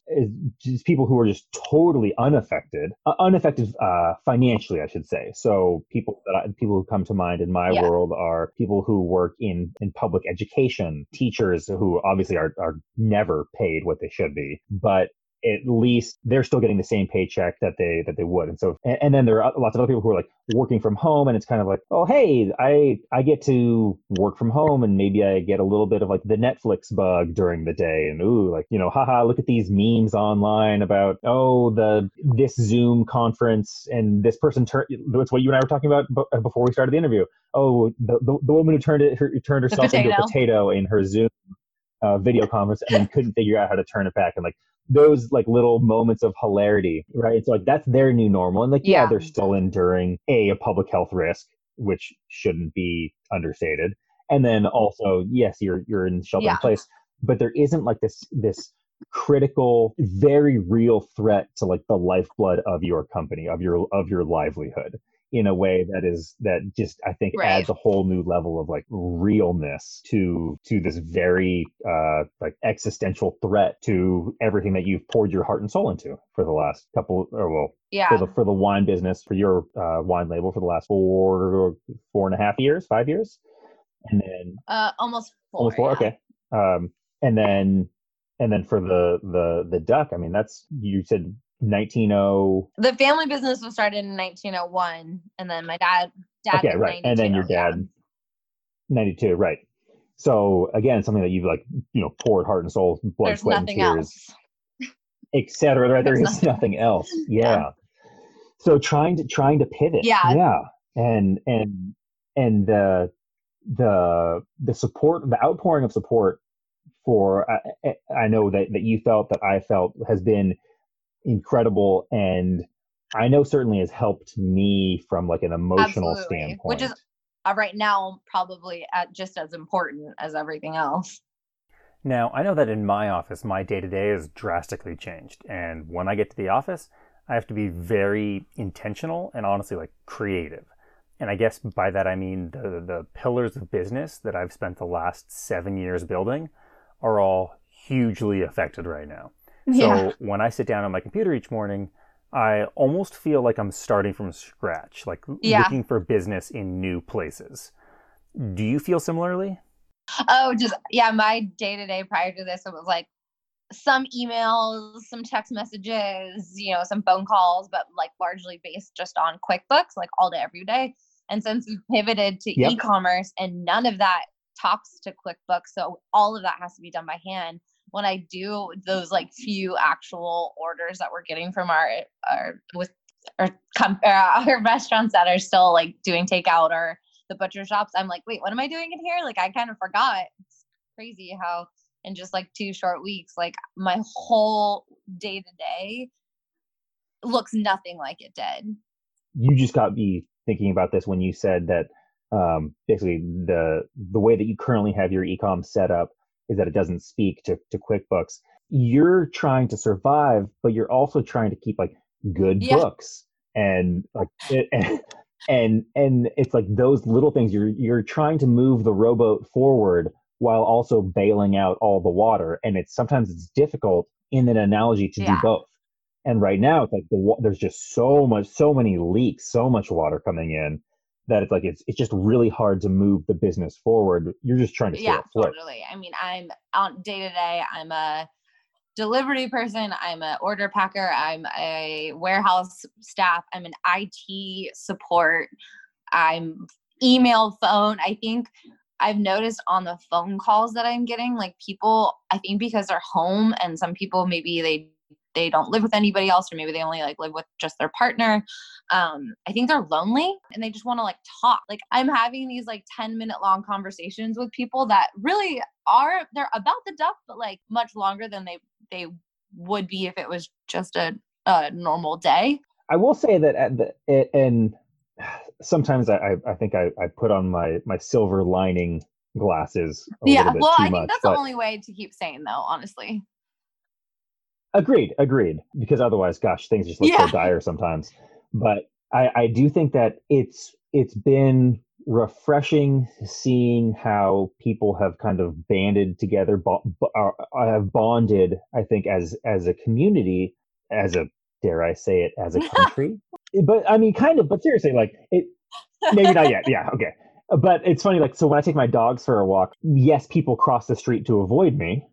just people who are just totally unaffected, uh, unaffected uh, financially, I should say. So people that I, people who come to mind in my Yeah. world are people who work in in public education, teachers who obviously are are never paid what they should be, but at least they're still getting the same paycheck that they that they would. And so and, and then there are lots of other people who are like working from home and it's kind of like oh hey i i get to work from home and maybe i get a little bit of like the netflix bug during the day. And ooh like you know haha look at these memes online about oh the this zoom conference and this person turned that's what you and i were talking about b- before we started the interview. Oh the the, the woman who turned it her, turned herself into a potato. potato in her zoom uh, video conference and then couldn't figure out how to turn it back. And like those like little moments of hilarity, right? So like that's their new normal. And like, yeah, Yeah. they're still enduring a, a public health risk, which shouldn't be understated. And then also, yes, you're you're in shelter in place, but there isn't like this this critical, very real threat to like the lifeblood of your company, of your of your livelihood in a way that is that just I think Right. adds a whole new level of like realness to to this very uh like existential threat to everything that you've poured your heart and soul into for the last couple or well Yeah. for the for the wine business for your uh, wine label for the last four four and a half years five years and then uh almost four. almost four yeah. okay um and then and then for the the the duck i mean that's you said 190 The family business was started in 1901 and then my dad dad okay right. And then your dad 92 right. So again something that you've like you know poured heart and soul blood There's sweat and tears etc right? There There's is nothing else. Yeah. Yeah. so trying to trying to pivot. Yeah. yeah. And and and the the the support the outpouring of support for I- I know that that you felt that I felt has been incredible and I know certainly has helped me from like an emotional Absolutely. standpoint Which is uh, right now probably at just as important as everything else. Now, I know that in my office, my day to day is drastically changed. And when I get to the office, I have to be very intentional and honestly, like creative. And I guess by that I mean the, the pillars of business that I've spent the last seven years building are all hugely affected right now. So when I sit down on my computer each morning, I almost feel like I'm starting from scratch, like Yeah. looking for business in new places. Do you feel similarly? Oh, just yeah, my day to day prior to this, it was like some emails, some text messages, you know, some phone calls, but like largely based just on QuickBooks, like all day, every day. And since we pivoted to Yep. e-commerce and none of that talks to QuickBooks, so all of that has to be done by hand. When I do those like few actual orders that we're getting from our our with our, uh, our restaurants that are still like doing takeout or the butcher shops, I'm like, wait, what am I doing in here? Like I kind of forgot. It's crazy how in just like two short weeks, like my whole day to day looks nothing like it did. you just got me thinking about this when you said that um, basically the the way that you currently have your ecom set up is that it doesn't speak to, to QuickBooks. you're trying to survive, but you're also trying to keep like good Yeah. books and like it, and, and and it's like those little things you're you're trying to move the rowboat forward while also bailing out all the water and it's sometimes it's difficult in an analogy to Yeah. do both and right now it's like the there's just so much so many leaks so much water coming in that it's like it's it's just really hard to move the business forward. You're just trying to stay yeah totally. I mean i'm on day to day. I'm a delivery person. I'm a order packer. I'm a warehouse staff. I'm an it support. I'm email phone. I think i've noticed on the phone calls that i'm getting like people i think because they're home and some people maybe they they don't live with anybody else or maybe they only like live with just their partner um i think they're lonely and they just want to like talk. Like i'm having these like 10 minute long conversations with people that really are they're about the duck but like much longer than they they would be if it was just a, a normal day. I will say that at the it, and sometimes I I- think I, I put on my my silver lining glasses a yeah bit well i think that's but the only way to keep sane though honestly agreed, agreed. Because otherwise, gosh, things just look Yeah. so dire sometimes. But I I do think that it's it's been refreshing seeing how people have kind of banded together, bo- bo- are, are- have bonded. I think as as a community, as a dare I say it, as a country. but I mean, kind of. But seriously, like it. Maybe not yet. Yeah. Okay. But it's funny. Like, so when I take my dogs for a walk, yes, people cross the street to avoid me.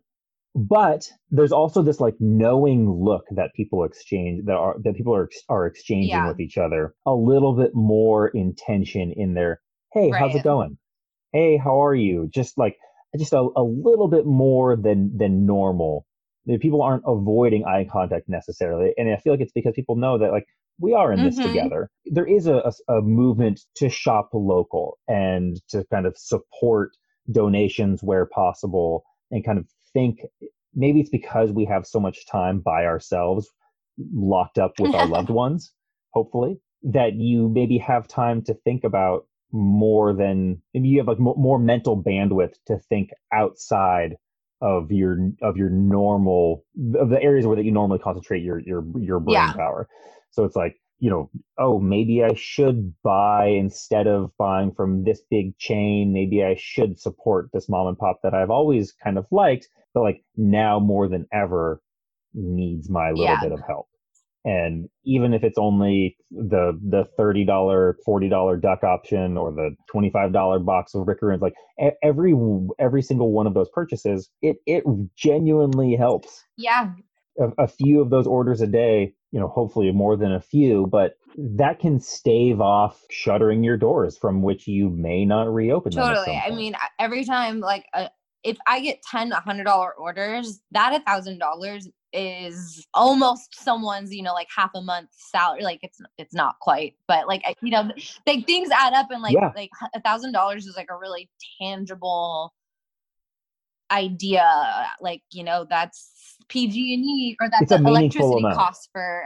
But there's also this like knowing look that people exchange that are that people are are exchanging Yeah. with each other. A little bit more intention in their hey, how's it going? Hey, how are you? Just like just a, a little bit more than than normal. People aren't avoiding eye contact necessarily, and I feel like it's because people know that like we are in this Mhm. together. There is a, a, a movement to shop local and to kind of support donations where possible and kind of think maybe it's because we have so much time by ourselves locked up with our loved ones hopefully that you maybe have time to think about more than maybe you have like mo- more mental bandwidth to think outside of your of your normal of the areas where that you normally concentrate your your your brain Yeah. power so it's like you know oh maybe i should buy instead of buying from this big chain maybe i should support this mom and pop that i've always kind of liked but like now more than ever needs my little Yeah. bit of help and even if it's only the the thirty dollar, forty dollar duck option or the twenty five dollar box of Rickaroons, like every every single one of those purchases, it it genuinely helps. yeah A, a few of those orders a day, you know, hopefully more than a few, but that can stave off shuttering your doors from which you may not reopen totally i mean every time like uh, if i get 10 hundred dollar orders that thousand dollars is almost someone's you know like half a month salary like it's it's not quite but like you know like things add up and like Yeah. like a thousand dollars is like a really tangible idea like you know that's pg&e or that's electricity amount. cost for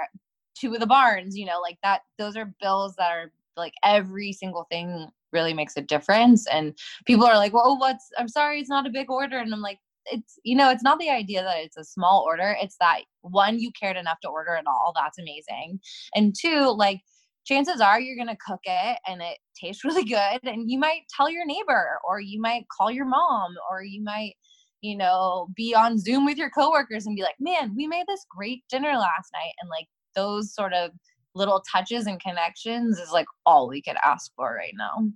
two of the barns you know like that those are bills that are like every single thing really makes a difference and people are like well what's i'm sorry it's not a big order and i'm like it's you know it's not the idea that it's a small order it's that one you cared enough to order it all that's amazing and two like chances are you're going to cook it and it tastes really good and you might tell your neighbor or you might call your mom or you might you know be on zoom with your coworkers and be like man we made this great dinner last night and like those sort of little touches and connections is like all we could ask for right now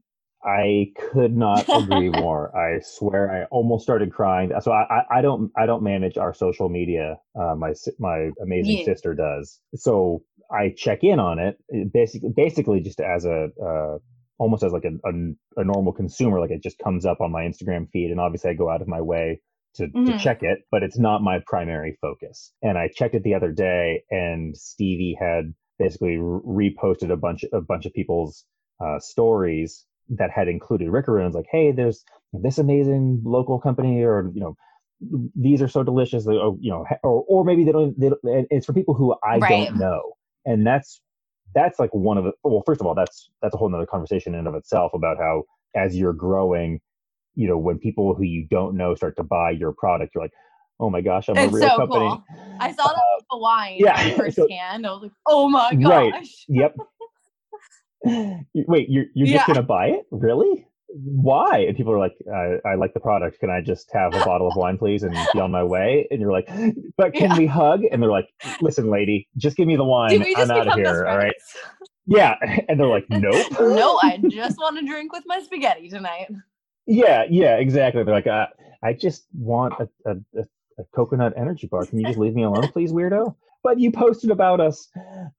I could not agree more. I swear, I almost started crying. So I, I, I don't, I don't manage our social media. Uh, my, my amazing Yeah. sister does. So I check in on it, it basically, basically just as a, uh, almost as like a, a, a normal consumer. Like it just comes up on my Instagram feed, and obviously I go out of my way to, to Mhm. check it, but it's not my primary focus. And I checked it the other day, and Stevie had basically reposted a bunch, a bunch of people's uh, stories that had included Rickaroons, like, hey, there's this amazing local company, or you know, these are so delicious, or you know, or or maybe they don't. They don't it's for people who I Right. don't know, and that's that's like one of the. Well, first of all, that's that's a whole nother conversation in and of itself about how as you're growing, you know, when people who you don't know start to buy your product, you're like, oh my gosh, I'm a It's real so company. cool. I saw that with the wine yeah, yeah, first so-. I was like, oh my gosh. Right. Yep. Wait, you're you're Yeah. just gonna buy it? Really? Why? And people are like, I, I like the product. Can I just have a bottle of wine, please, and be on my way? And you're like, but can Yeah. we hug? And they're like, listen, lady, just give me the wine. I'm out of here. All right. Yeah. And they're like, nope. no, I just want to drink with my spaghetti tonight. Yeah, yeah, exactly. They're like, uh, I just want a, a, a, a coconut energy bar. Can you just leave me alone, please, weirdo? But you posted about us.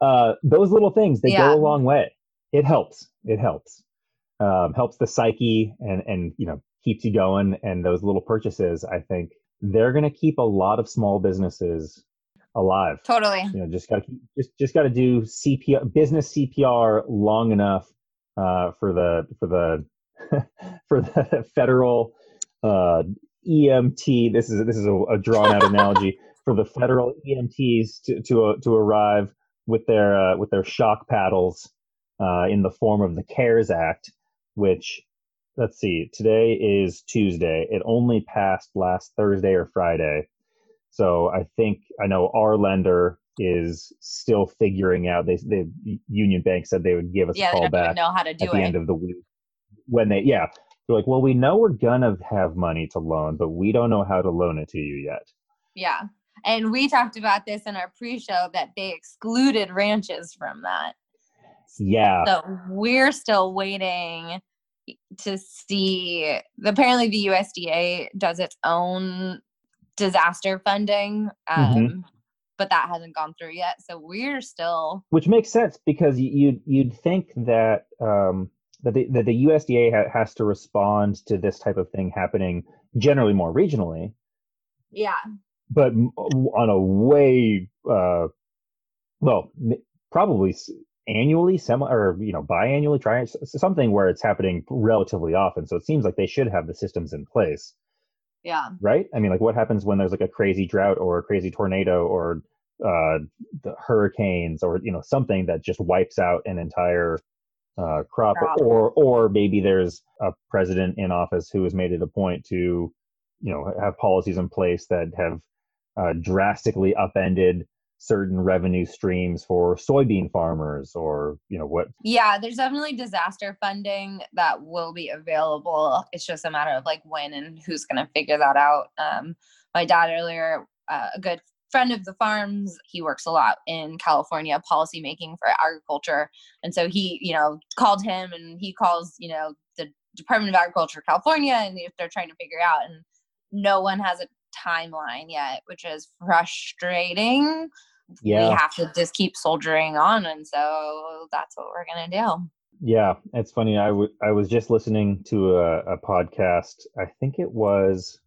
Uh, those little things, they Yeah. go a long way. It helps. It helps. Um, helps the psyche and, and, you know, keeps you going. And those little purchases, I think they're going to keep a lot of small businesses alive. Totally. You know, just got to just just got to do CPR business CPR long enough uh, for the for the for the federal uh, EMT. This is this is a, a drawn out analogy for the federal EMTs to to uh, to arrive with their uh, with their shock paddles uh, in the form of the CARES Act, which let's see, today is Tuesday. It only passed last Thursday or Friday. So I think I know our lender is still figuring out. They the Union Bank said they would give us Yeah, a call back know how to do at the it. end of the week when they yeah they're like, well, we know we're gonna have money to loan, but we don't know how to loan it to you yet. yeah. And we talked about this in our pre-show that they excluded ranches from that. Yeah, So we're still waiting to see. Apparently, the USDA does its own disaster funding, um, Mhm. but that hasn't gone through yet. So we're still, which makes sense because you'd you'd think that um, that the, that the USDA ha- has to respond to this type of thing happening generally more regionally, yeah, but on a way uh, well probably annually semi or you know biannually try something where it's happening relatively often. So it seems like they should have the systems in place. Yeah, right? I mean like what happens when there's like a crazy drought or a crazy tornado or uh the hurricanes or you know something that just wipes out an entire uh crop Crop. or or maybe there's a president in office who has made it a point to you know have policies in place that have uh, drastically upended certain revenue streams for soybean farmers or you know what yeah. There's definitely disaster funding that will be available. It's just a matter of like when and who's going to figure that out. Um, my dad earlier, uh, a good friend of the farms, he works a lot in California policy making for agriculture, and so he, you know, called him and he calls, you know, the Department of Agriculture California, and they're trying to figure out, and no one has a timeline yet, which is frustrating. yeah We have to just keep soldiering on, and so that's what we're gonna do. Yeah, it's funny. I, w- I was just listening to a, a podcast. I think it was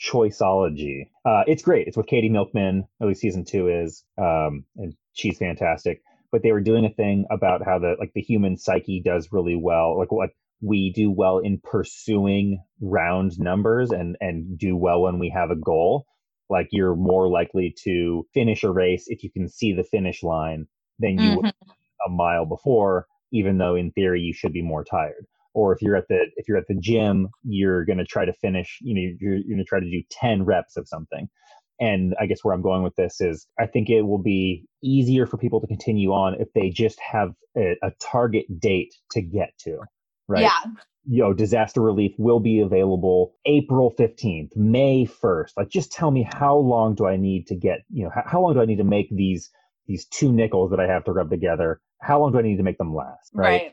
Choiceology. Uh, it's great. It's with Katie Milkman. At least season two is, um, and she's fantastic. But they were doing a thing about how the like the human psyche does really well. Like what we do well in pursuing round numbers and and do well when we have a goal. Like you're more likely to finish a race if you can see the finish line than you Mhm. a mile before even though in theory you should be more tired or if you're at the if you're at the gym you're going to try to finish you know you're, you're going to try to do 10 reps of something and i guess where i'm going with this is i think it will be easier for people to continue on if they just have a, a target date to get to right Yeah, you know, disaster relief will be available April 15th, May 1st. Like, just tell me how long do I need to get, you know, how, how long do I need to make these, these two nickels that I have to rub together? How long do I need to make them last? right.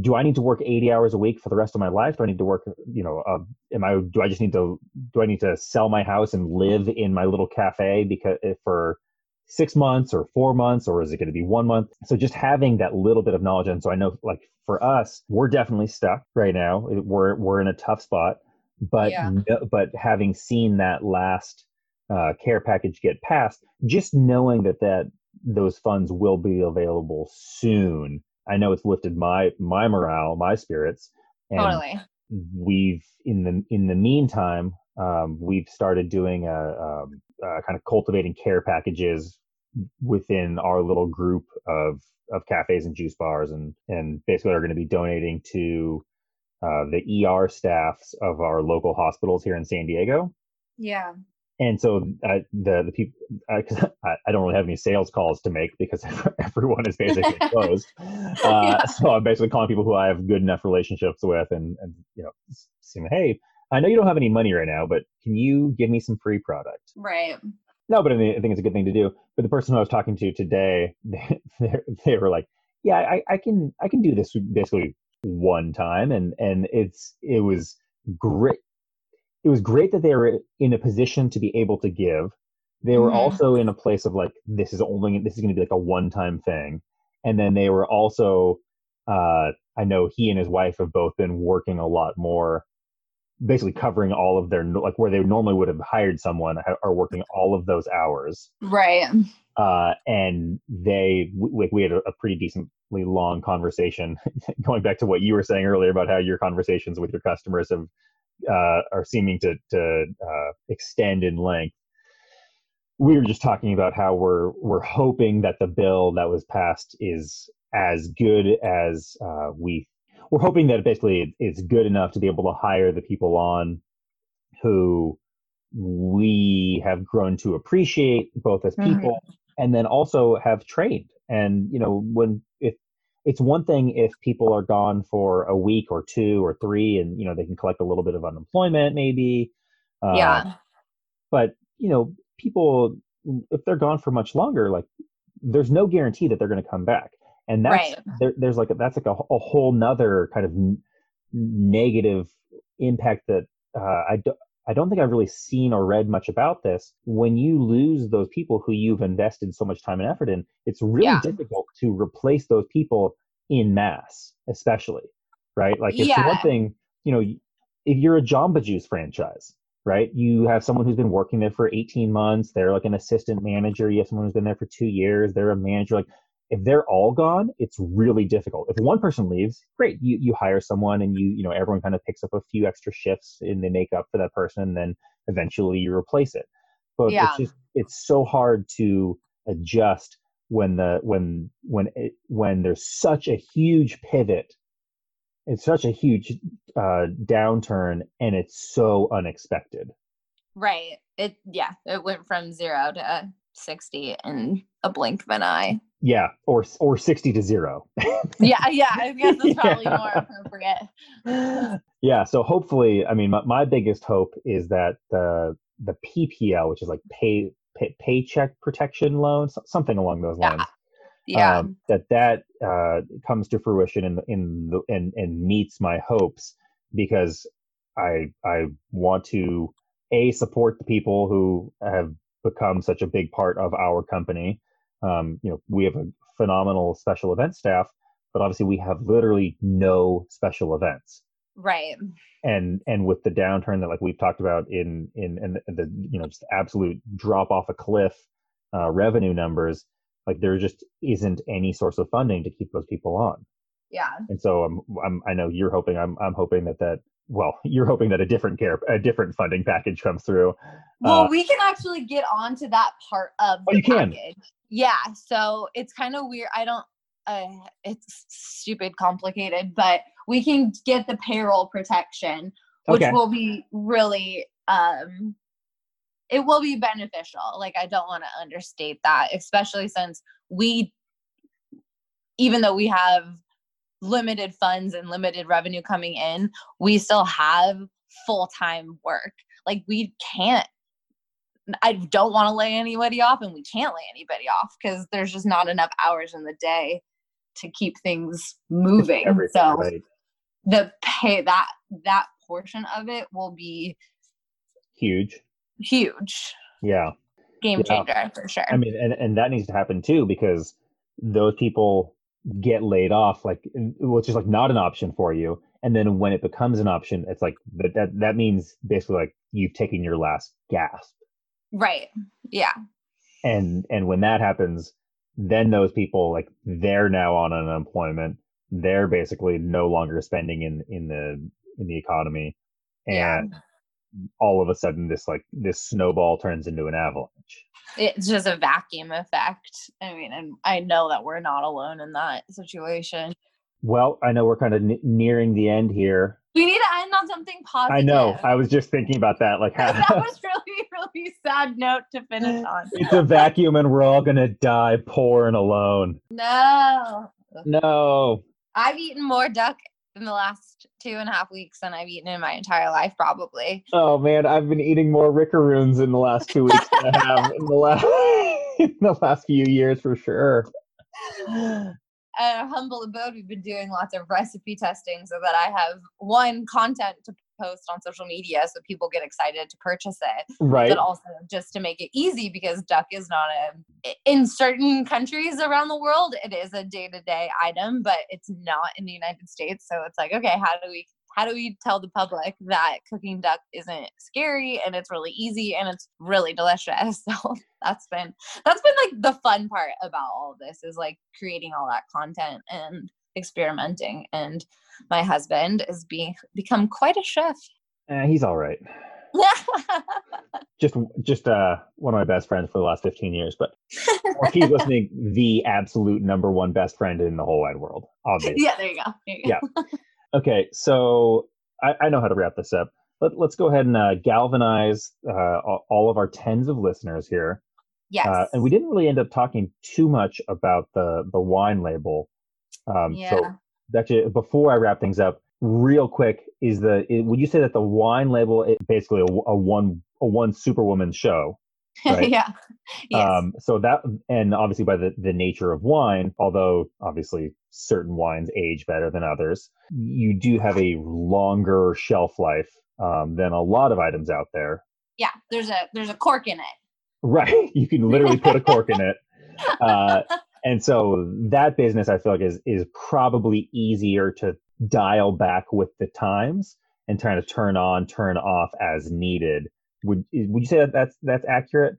Do I need to work 80 hours a week for the rest of my life? Do I need to work, you know, uh, am I, do I just need to, do I need to sell my house and live in my little cafe because for six months or four months, or is it going to be one month? So just having that little bit of knowledge. And so I know like for us, we're definitely stuck right now. We're, we're in a tough spot, but, Yeah. no, but having seen that last uh, care package get passed, just knowing that that those funds will be available soon. I know it's lifted my, my morale, my spirits. And Totally. we've in the in the meantime um, we've started doing a, um, uh, kind of cultivating care packages within our little group of of cafes and juice bars and and basically are going to be donating to uh, the ER staffs of our local hospitals here in San Diego Yeah. And so uh, the the people because I, I, don't really have any sales calls to make because everyone is basically closed. Uh, yeah. So I'm basically calling people who I have good enough relationships with, and and you know, saying, hey, I know you don't have any money right now, but can you give me some free product? Right. No, but I, mean, I think it's a good thing to do. But the person who I was talking to today, they, they, they were like, yeah, I, I can I can do this basically one time, and and it's it was great it was great that they were in a position to be able to give. They were mm-hmm. also in a place of like, this is only, this is going to be like a one time thing. And then they were also, uh, I know he and his wife have both been working a lot more, basically covering all of their, like where they normally would have hired someone, are working all of those hours. Right. Uh, and they, like, we had a, a pretty decently long conversation going back to what you were saying earlier about how your conversations with your customers have uh, are seeming to to uh, extend in length. We were just talking about how we're we're hoping that the bill that was passed is as good as uh, we. We're hoping that basically it's good enough to be able to hire the people on who we have grown to appreciate both as mm-hmm. people mm-hmm. and then also have trained. And you know, when if it's one thing if people are gone for a week or two or three and you know they can collect a little bit of unemployment maybe uh, yeah but you know people if they're gone for much longer like there's no guarantee that they're going to come back and that's right. there, there's like a, that's like a, a whole nother kind of n- negative impact that uh, I, do, I don't think I've really seen or read much about this. When you lose those people who you've invested so much time and effort in, it's really yeah. difficult to replace those people in mass, especially, right? Like it's yeah. one thing, you know, if you're a Jamba Juice franchise, right? You have someone who's been working there for 18 months. They're like an assistant manager. You have someone who's been there for two years. They're a manager. Like if they're all gone, it's really difficult. If one person leaves, great, you you hire someone and you you know everyone kind of picks up a few extra shifts and they make up for that person, and then eventually you replace it. But yeah. it's just it's so hard to adjust when the when when it, when there's such a huge pivot it's such a huge uh, downturn and it's so unexpected right it yeah it went from zero to 60 in a blink of an eye yeah, or or sixty to zero. yeah, yeah, I guess that's probably yeah. more appropriate. yeah, so hopefully, I mean, my, my biggest hope is that the the PPL, which is like pay, pay paycheck protection loan, something along those lines. Yeah. yeah. Um, that that uh, comes to fruition in in the and and meets my hopes because I I want to a support the people who have become such a big part of our company um, you know, we have a phenomenal special event staff, but obviously we have literally no special events. Right. And and with the downturn that like we've talked about in in and the you know just absolute drop off a cliff uh, revenue numbers, like there just isn't any source of funding to keep those people on. Yeah. And so I'm, I'm I know you're hoping I'm I'm hoping that that well, you're hoping that a different care, a different funding package comes through. Well, uh, we can actually get onto that part of oh, the oh, you package. Can. Yeah, so it's kind of weird. I don't. Uh, it's stupid complicated, but we can get the payroll protection, which okay. will be really um it will be beneficial. Like I don't want to understate that, especially since we even though we have limited funds and limited revenue coming in, we still have full time work. Like we can't, I don't want to lay anybody off and we can't lay anybody off because there's just not enough hours in the day to keep things moving. so right. the pay that that portion of it will be huge. Huge. Yeah. Game changer yeah. for sure. I mean, and, and that needs to happen too because those people get laid off like which is like not an option for you. And then when it becomes an option it's like that that, that means basically like you've taken your last gasp. Right. Yeah. And and when that happens then those people like they're now on unemployment. They're basically no longer spending in in the in the economy. And yeah. All of a sudden this like this snowball turns into an avalanche it's just a vacuum effect. I mean, and I know that we're not alone in that situation. Well, I know we're kind of n- nearing the end here. We need to end on something positive. I know. I was just thinking about that. Like, how- that was really, really really sad note to finish on. It's a vacuum and we're all gonna die poor and alone. No. No. I've eaten more duck in the last two and a half weeks than I've eaten in my entire life, probably. Oh man, I've been eating more Rickaroons in the last two weeks than I have in the last in the last few years for sure. At Humble Abode, we've been doing lots of recipe testing so that I have one content to post on social media so people get excited to purchase it Right. but also just to make it easy because duck is not a in certain countries around the world it is a day-to-day item but it's not in the united states so it's like okay how do we how do we tell the public that cooking duck isn't scary and it's really easy and it's really delicious so that's been that's been like the fun part about all this is like creating all that content and experimenting and my husband is being become quite a chef Eh, he's all right. Just just uh one of my best friends for the last 15 years, but or he's listening, the absolute number one best friend in the whole wide world. Obviously. yeah there you go, there you go. Yeah. Okay, so I, I know how to wrap this up. Let, let's go ahead and uh, galvanize uh, all all of our tens of listeners here. yes Uh, and we didn't really end up talking too much about the the wine label. Um, yeah So actually, before I wrap things up, real quick, is the would you say that the wine label is basically a, a one a one superwoman show? right. yeah yes Um, so that, and obviously by the, the nature of wine, although obviously certain wines age better than others, you do have a longer shelf life um, than a lot of items out there. yeah there's a there's a cork in it Right. You can literally put a cork in it. Uh, and so that business, I feel like, is is probably easier to dial back with the times and trying to turn on, turn off as needed. Would would you say that that's that's accurate?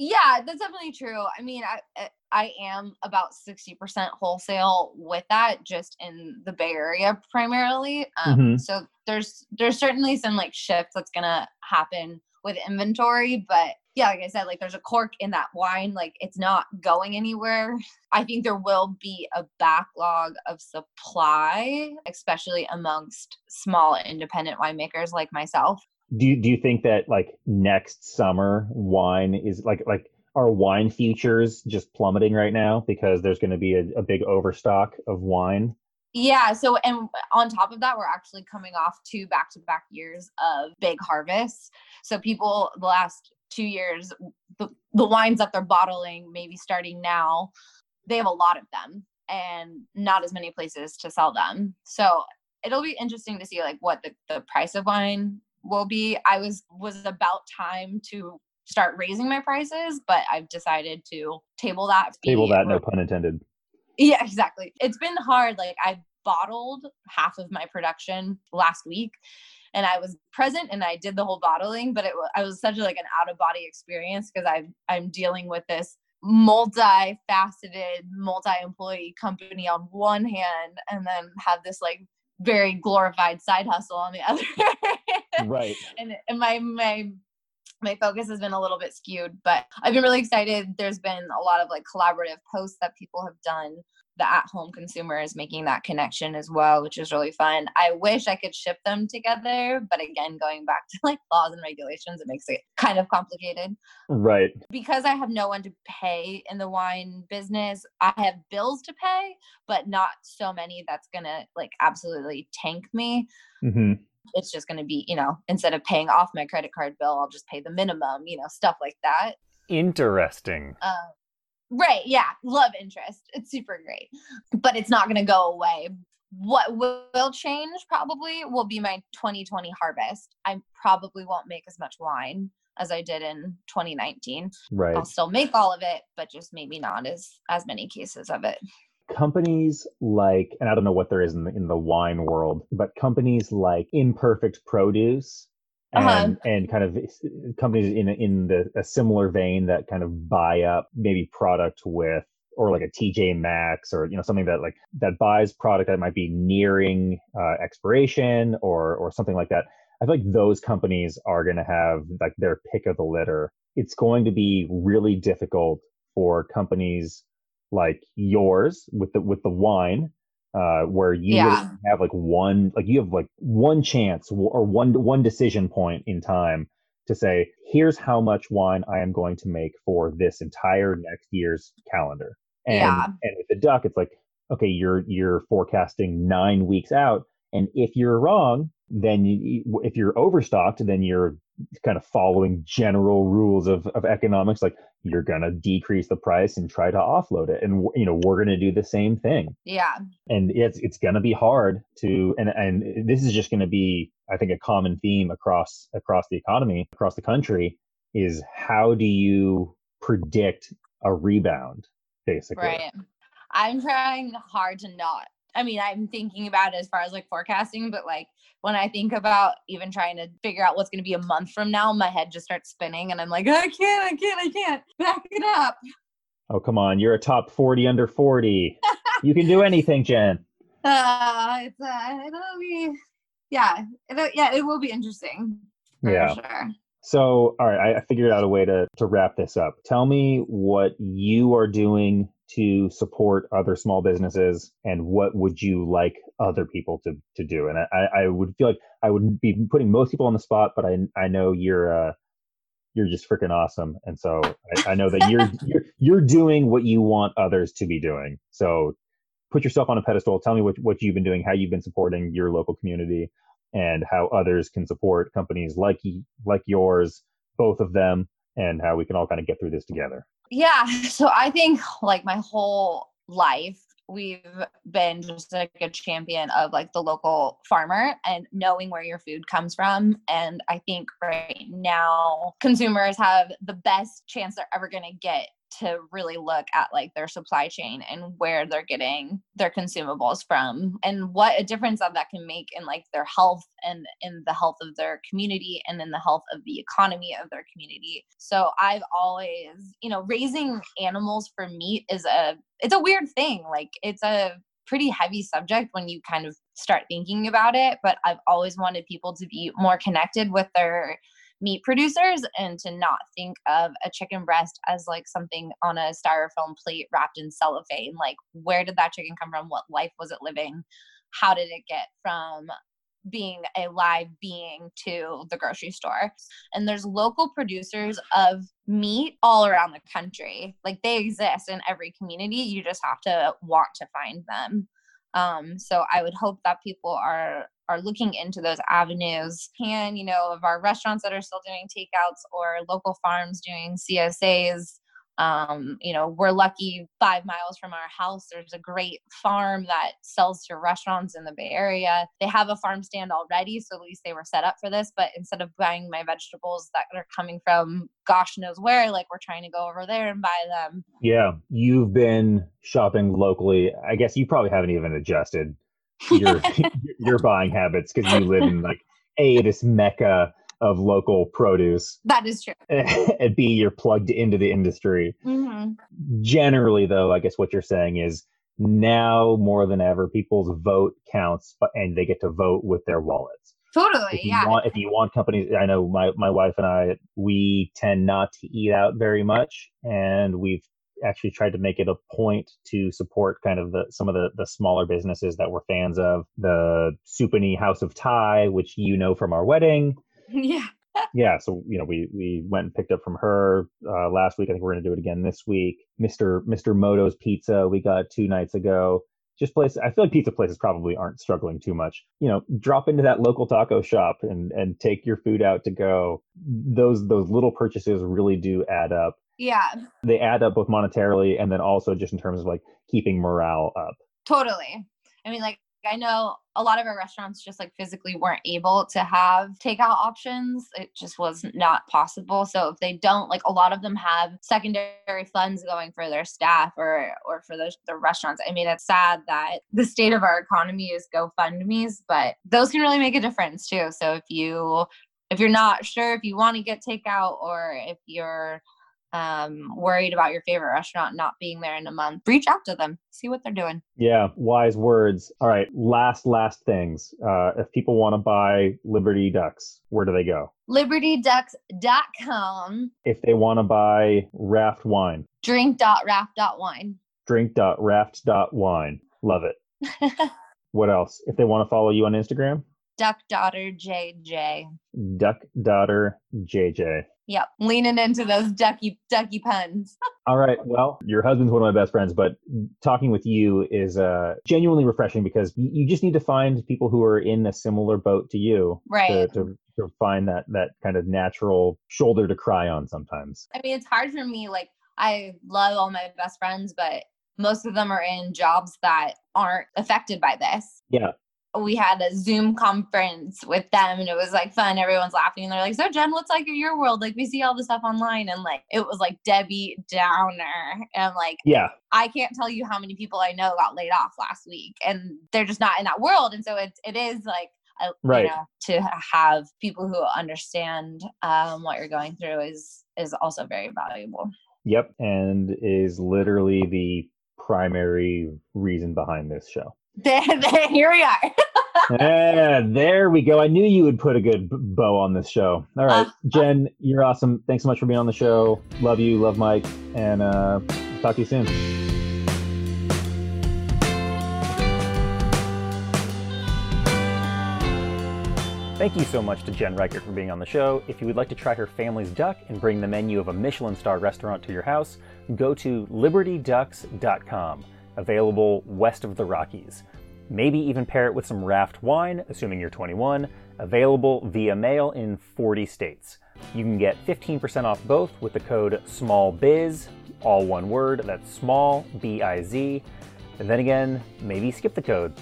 yeah that's definitely true i mean i I- am about 60% wholesale with that just in the bay area primarily um, Mhm. so there's there's certainly some like shift that's gonna happen with inventory but yeah like i said like there's a cork in that wine like it's not going anywhere i think there will be a backlog of supply especially amongst small independent winemakers like myself Do you, do you think that like next summer wine is like like are wine futures just plummeting right now because there's going to be a, a big overstock of wine? Yeah. So, and on top of that, we're actually coming off two back to back years of big harvests. So, people, the last two years, the, the wines that they're bottling, maybe starting now, they have a lot of them and not as many places to sell them. So, it'll be interesting to see like what the, the price of wine will be. I was was about time to start raising my prices, but I've decided to table that. Table that, no pun intended. yeah, exactly. It's been hard. Like I bottled half of my production last week and I was present and I did the whole bottling, but it was I was such a, like an out of body experience because I I'm dealing with this multi-faceted, multi-employee company on one hand and then have this like very glorified side hustle on the other. Right. and, and my my my focus has been a little bit skewed but i've been really excited there's been a lot of like collaborative posts that people have done the at home consumer is making that connection as well which is really fun i wish i could ship them together but again going back to like laws and regulations it makes it kind of complicated Right. because i have no one to pay in the wine business i have bills to pay but not so many that's gonna like absolutely tank me hmm it's just going to be, you know, instead of paying off my credit card bill, I'll just pay the minimum, you know, stuff like that. Interesting. Uh, right. Yeah. Love interest. It's super great, but it's not going to go away. What will change probably will be my 2020 harvest. I probably won't make as much wine as I did in 2019. Right. I'll still make all of it, but just maybe not as as many cases of it. companies like and i don't know what there is in the, in the wine world but companies like imperfect produce and Uh-huh. and kind of companies in in the a similar vein that kind of buy up maybe product with or like a TJ Maxx or you know something that like that buys product that might be nearing uh, expiration or or something like that. I feel like those companies are going to have like their pick of the litter. It's going to be really difficult for companies like yours with the with the wine uh where you Yeah. have like one like you have like one chance or one one decision point in time to say, here's how much wine I am going to make for this entire next year's calendar. And, Yeah. and with the duck, it's like, okay, you're you're forecasting nine weeks out, and if you're wrong, then you, if you're overstocked, then you're kind of following general rules of, of economics, like you're gonna decrease the price and try to offload it, and you know we're gonna do the same thing Yeah. and it's it's going to be hard to and and this is just going to be i think a common theme across across the economy across the country is how do you predict a rebound basically Right. I'm trying hard to not. I mean, I'm thinking about as far as like forecasting, but like when I think about even trying to figure out what's going to be a month from now, my head just starts spinning and I'm like, I can't, I can't, I can't. Back it up. oh come on you're a top 40 under 40 you can do anything jen Uh, it's uh, it'll be, yeah, it'll, yeah, it will be interesting. Yeah. Sure. so all right I, I figured out a way to to wrap this up tell me what you are doing to support other small businesses and what would you like other people to to do? And i i would feel like i would be putting most people on the spot but i i know you're uh you're just freaking awesome. And so I, I know that you're you're you're doing what you want others to be doing. So put yourself on a pedestal. Tell me what what you've been doing how you've been supporting your local community and how others can support companies like like yours both of them and how we can all kind of get through this together Yeah. So I think like my whole life, we've been just like a champion of like the local farmer and knowing where your food comes from. And I think right now consumers have the best chance they're ever going to get to really look at like their supply chain and where they're getting their consumables from and what a difference that that can make in like their health and in the health of their community and in the health of the economy of their community. So i've always you know raising animals for meat is a it's a weird thing like it's a pretty heavy subject when you kind of start thinking about it but i've always wanted people to be more connected with their meat producers and to not think of a chicken breast as like something on a styrofoam plate wrapped in cellophane. Like, where did that chicken come from? What life was it living? How did it get from being a live being to the grocery store? And there's local producers of meat all around the country. Like, they exist in every community. You just have to want to find them. Um, so I would hope that people are are looking into those avenues. Can you know of our restaurants that are still doing takeouts or local farms doing CSAs. Um, you know, we're lucky five miles from our house. There's a great farm that sells to restaurants in the Bay Area. They have a farm stand already, so at least they were set up for this. But instead of buying my vegetables that are coming from gosh knows where, like we're trying to go over there and buy them. yeah you've been shopping locally i guess you probably haven't even adjusted your your buying habits because you live in like a this mecca of local produce That is true. and b you're plugged into the industry hmm generally though i guess what you're saying is now more than ever people's vote counts and they get to vote with their wallets Totally. if you Yeah. want if you want companies i know my, my wife and i we tend not to eat out very much and we've actually tried to make it a point to support kind of the some of the the smaller businesses that we're fans of the supani house of thai which you know from our wedding yeah. yeah so you know we we went and picked up from her uh, last week i think we're going to do it again this week mr mr moto's pizza we got two nights ago just place. i feel like pizza places probably aren't struggling too much you know drop into that local taco shop and and take your food out to go those those little purchases really do add up Yeah. they add up both monetarily and then also just in terms of like keeping morale up Totally. I mean, like, I know a lot of our restaurants just like physically weren't able to have takeout options. It just was not possible. So if they don't, like a lot of them have secondary funds going for their staff or or for the, the restaurants. I mean, it's sad that the state of our economy is GoFundMe's, but those can really make a difference too. So if you if you're not sure if you want to get takeout or if you're um, worried about your favorite restaurant not being there in a month, reach out to them, see what they're doing. Yeah, wise words. All right, last last things. Uh, if people want to buy Liberty Ducks, where do they go? LibertyDucks.com, If they want to buy Raft wine, drink.raft.wine. drink.raft.wine. Love it. What else? If they want to follow you on Instagram, Duck Daughter JJ. Duck Daughter JJ. Yep, leaning into those ducky ducky puns. All right. Well, your husband's one of my best friends, but talking with you is uh, genuinely refreshing because you just need to find people who are in a similar boat to you, right? To, to, to find that that kind of natural shoulder to cry on sometimes. I mean, it's hard for me. Like, I love all my best friends, but most of them are in jobs that aren't affected by this. Yeah we had a Zoom conference with them and it was like fun. Everyone's laughing and they're like, So Jen, what's like your world? Like we see all the stuff online and like it was like Debbie Downer. And like Yeah. I can't tell you how many people I know got laid off last week and they're just not in that world. And so it's it is like right. you know, to have people who understand um, what you're going through is is also very valuable. Yep. And is literally the primary reason behind this show. There, there, here we are. yeah, there we go. I knew you would put a good bow on this show. All right, uh, Jen, you're awesome. Thanks so much for being on the show. Love you, love Mike, and uh, talk to you soon. Thank you so much to Jen Reichardt for being on the show. If you would like to try her family's duck and bring the menu of a Michelin star restaurant to your house, go to libertyducks.com available west of the Rockies. Maybe even pair it with some raft wine, assuming you're 21, available via mail in 40 states. You can get 15% off both with the code SMALLBIZ, all one word, that's small, B I Z. And then again, maybe skip the code.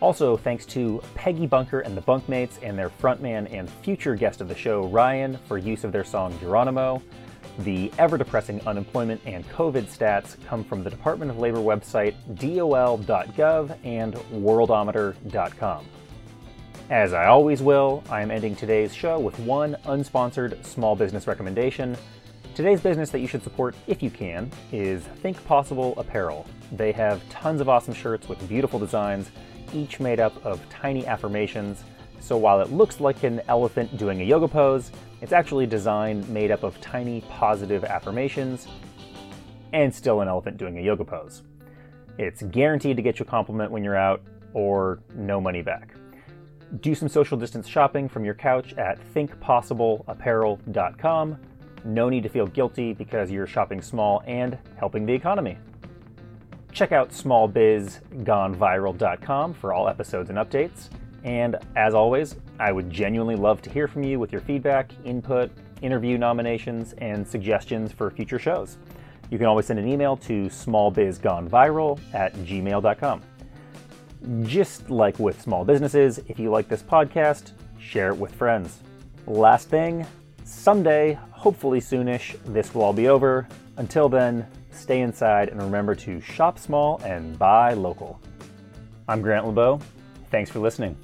Also, thanks to Peggy Bunker and the Bunkmates and their frontman and future guest of the show, Ryan, for use of their song Geronimo. The ever depressing unemployment and COVID stats come from the Department of Labor website dol.gov and worldometer.com. As I always will, I am ending today's show with one unsponsored small business recommendation. Today's business that you should support if you can is Think Possible Apparel. They have tons of awesome shirts with beautiful designs, each made up of tiny affirmations. So while it looks like an elephant doing a yoga pose, it's actually a design made up of tiny positive affirmations and still an elephant doing a yoga pose. It's guaranteed to get you a compliment when you're out or no money back. Do some social distance shopping from your couch at thinkpossibleapparel.com. No need to feel guilty because you're shopping small and helping the economy. Check out smallbizgoneviral.com for all episodes and updates. And as always, I would genuinely love to hear from you with your feedback, input, interview nominations, and suggestions for future shows. You can always send an email to smallbizgoneviral at gmail.com. Just like with small businesses, if you like this podcast, share it with friends. Last thing, someday, hopefully soonish, this will all be over. Until then, stay inside and remember to shop small and buy local. I'm Grant LeBeau. Thanks for listening.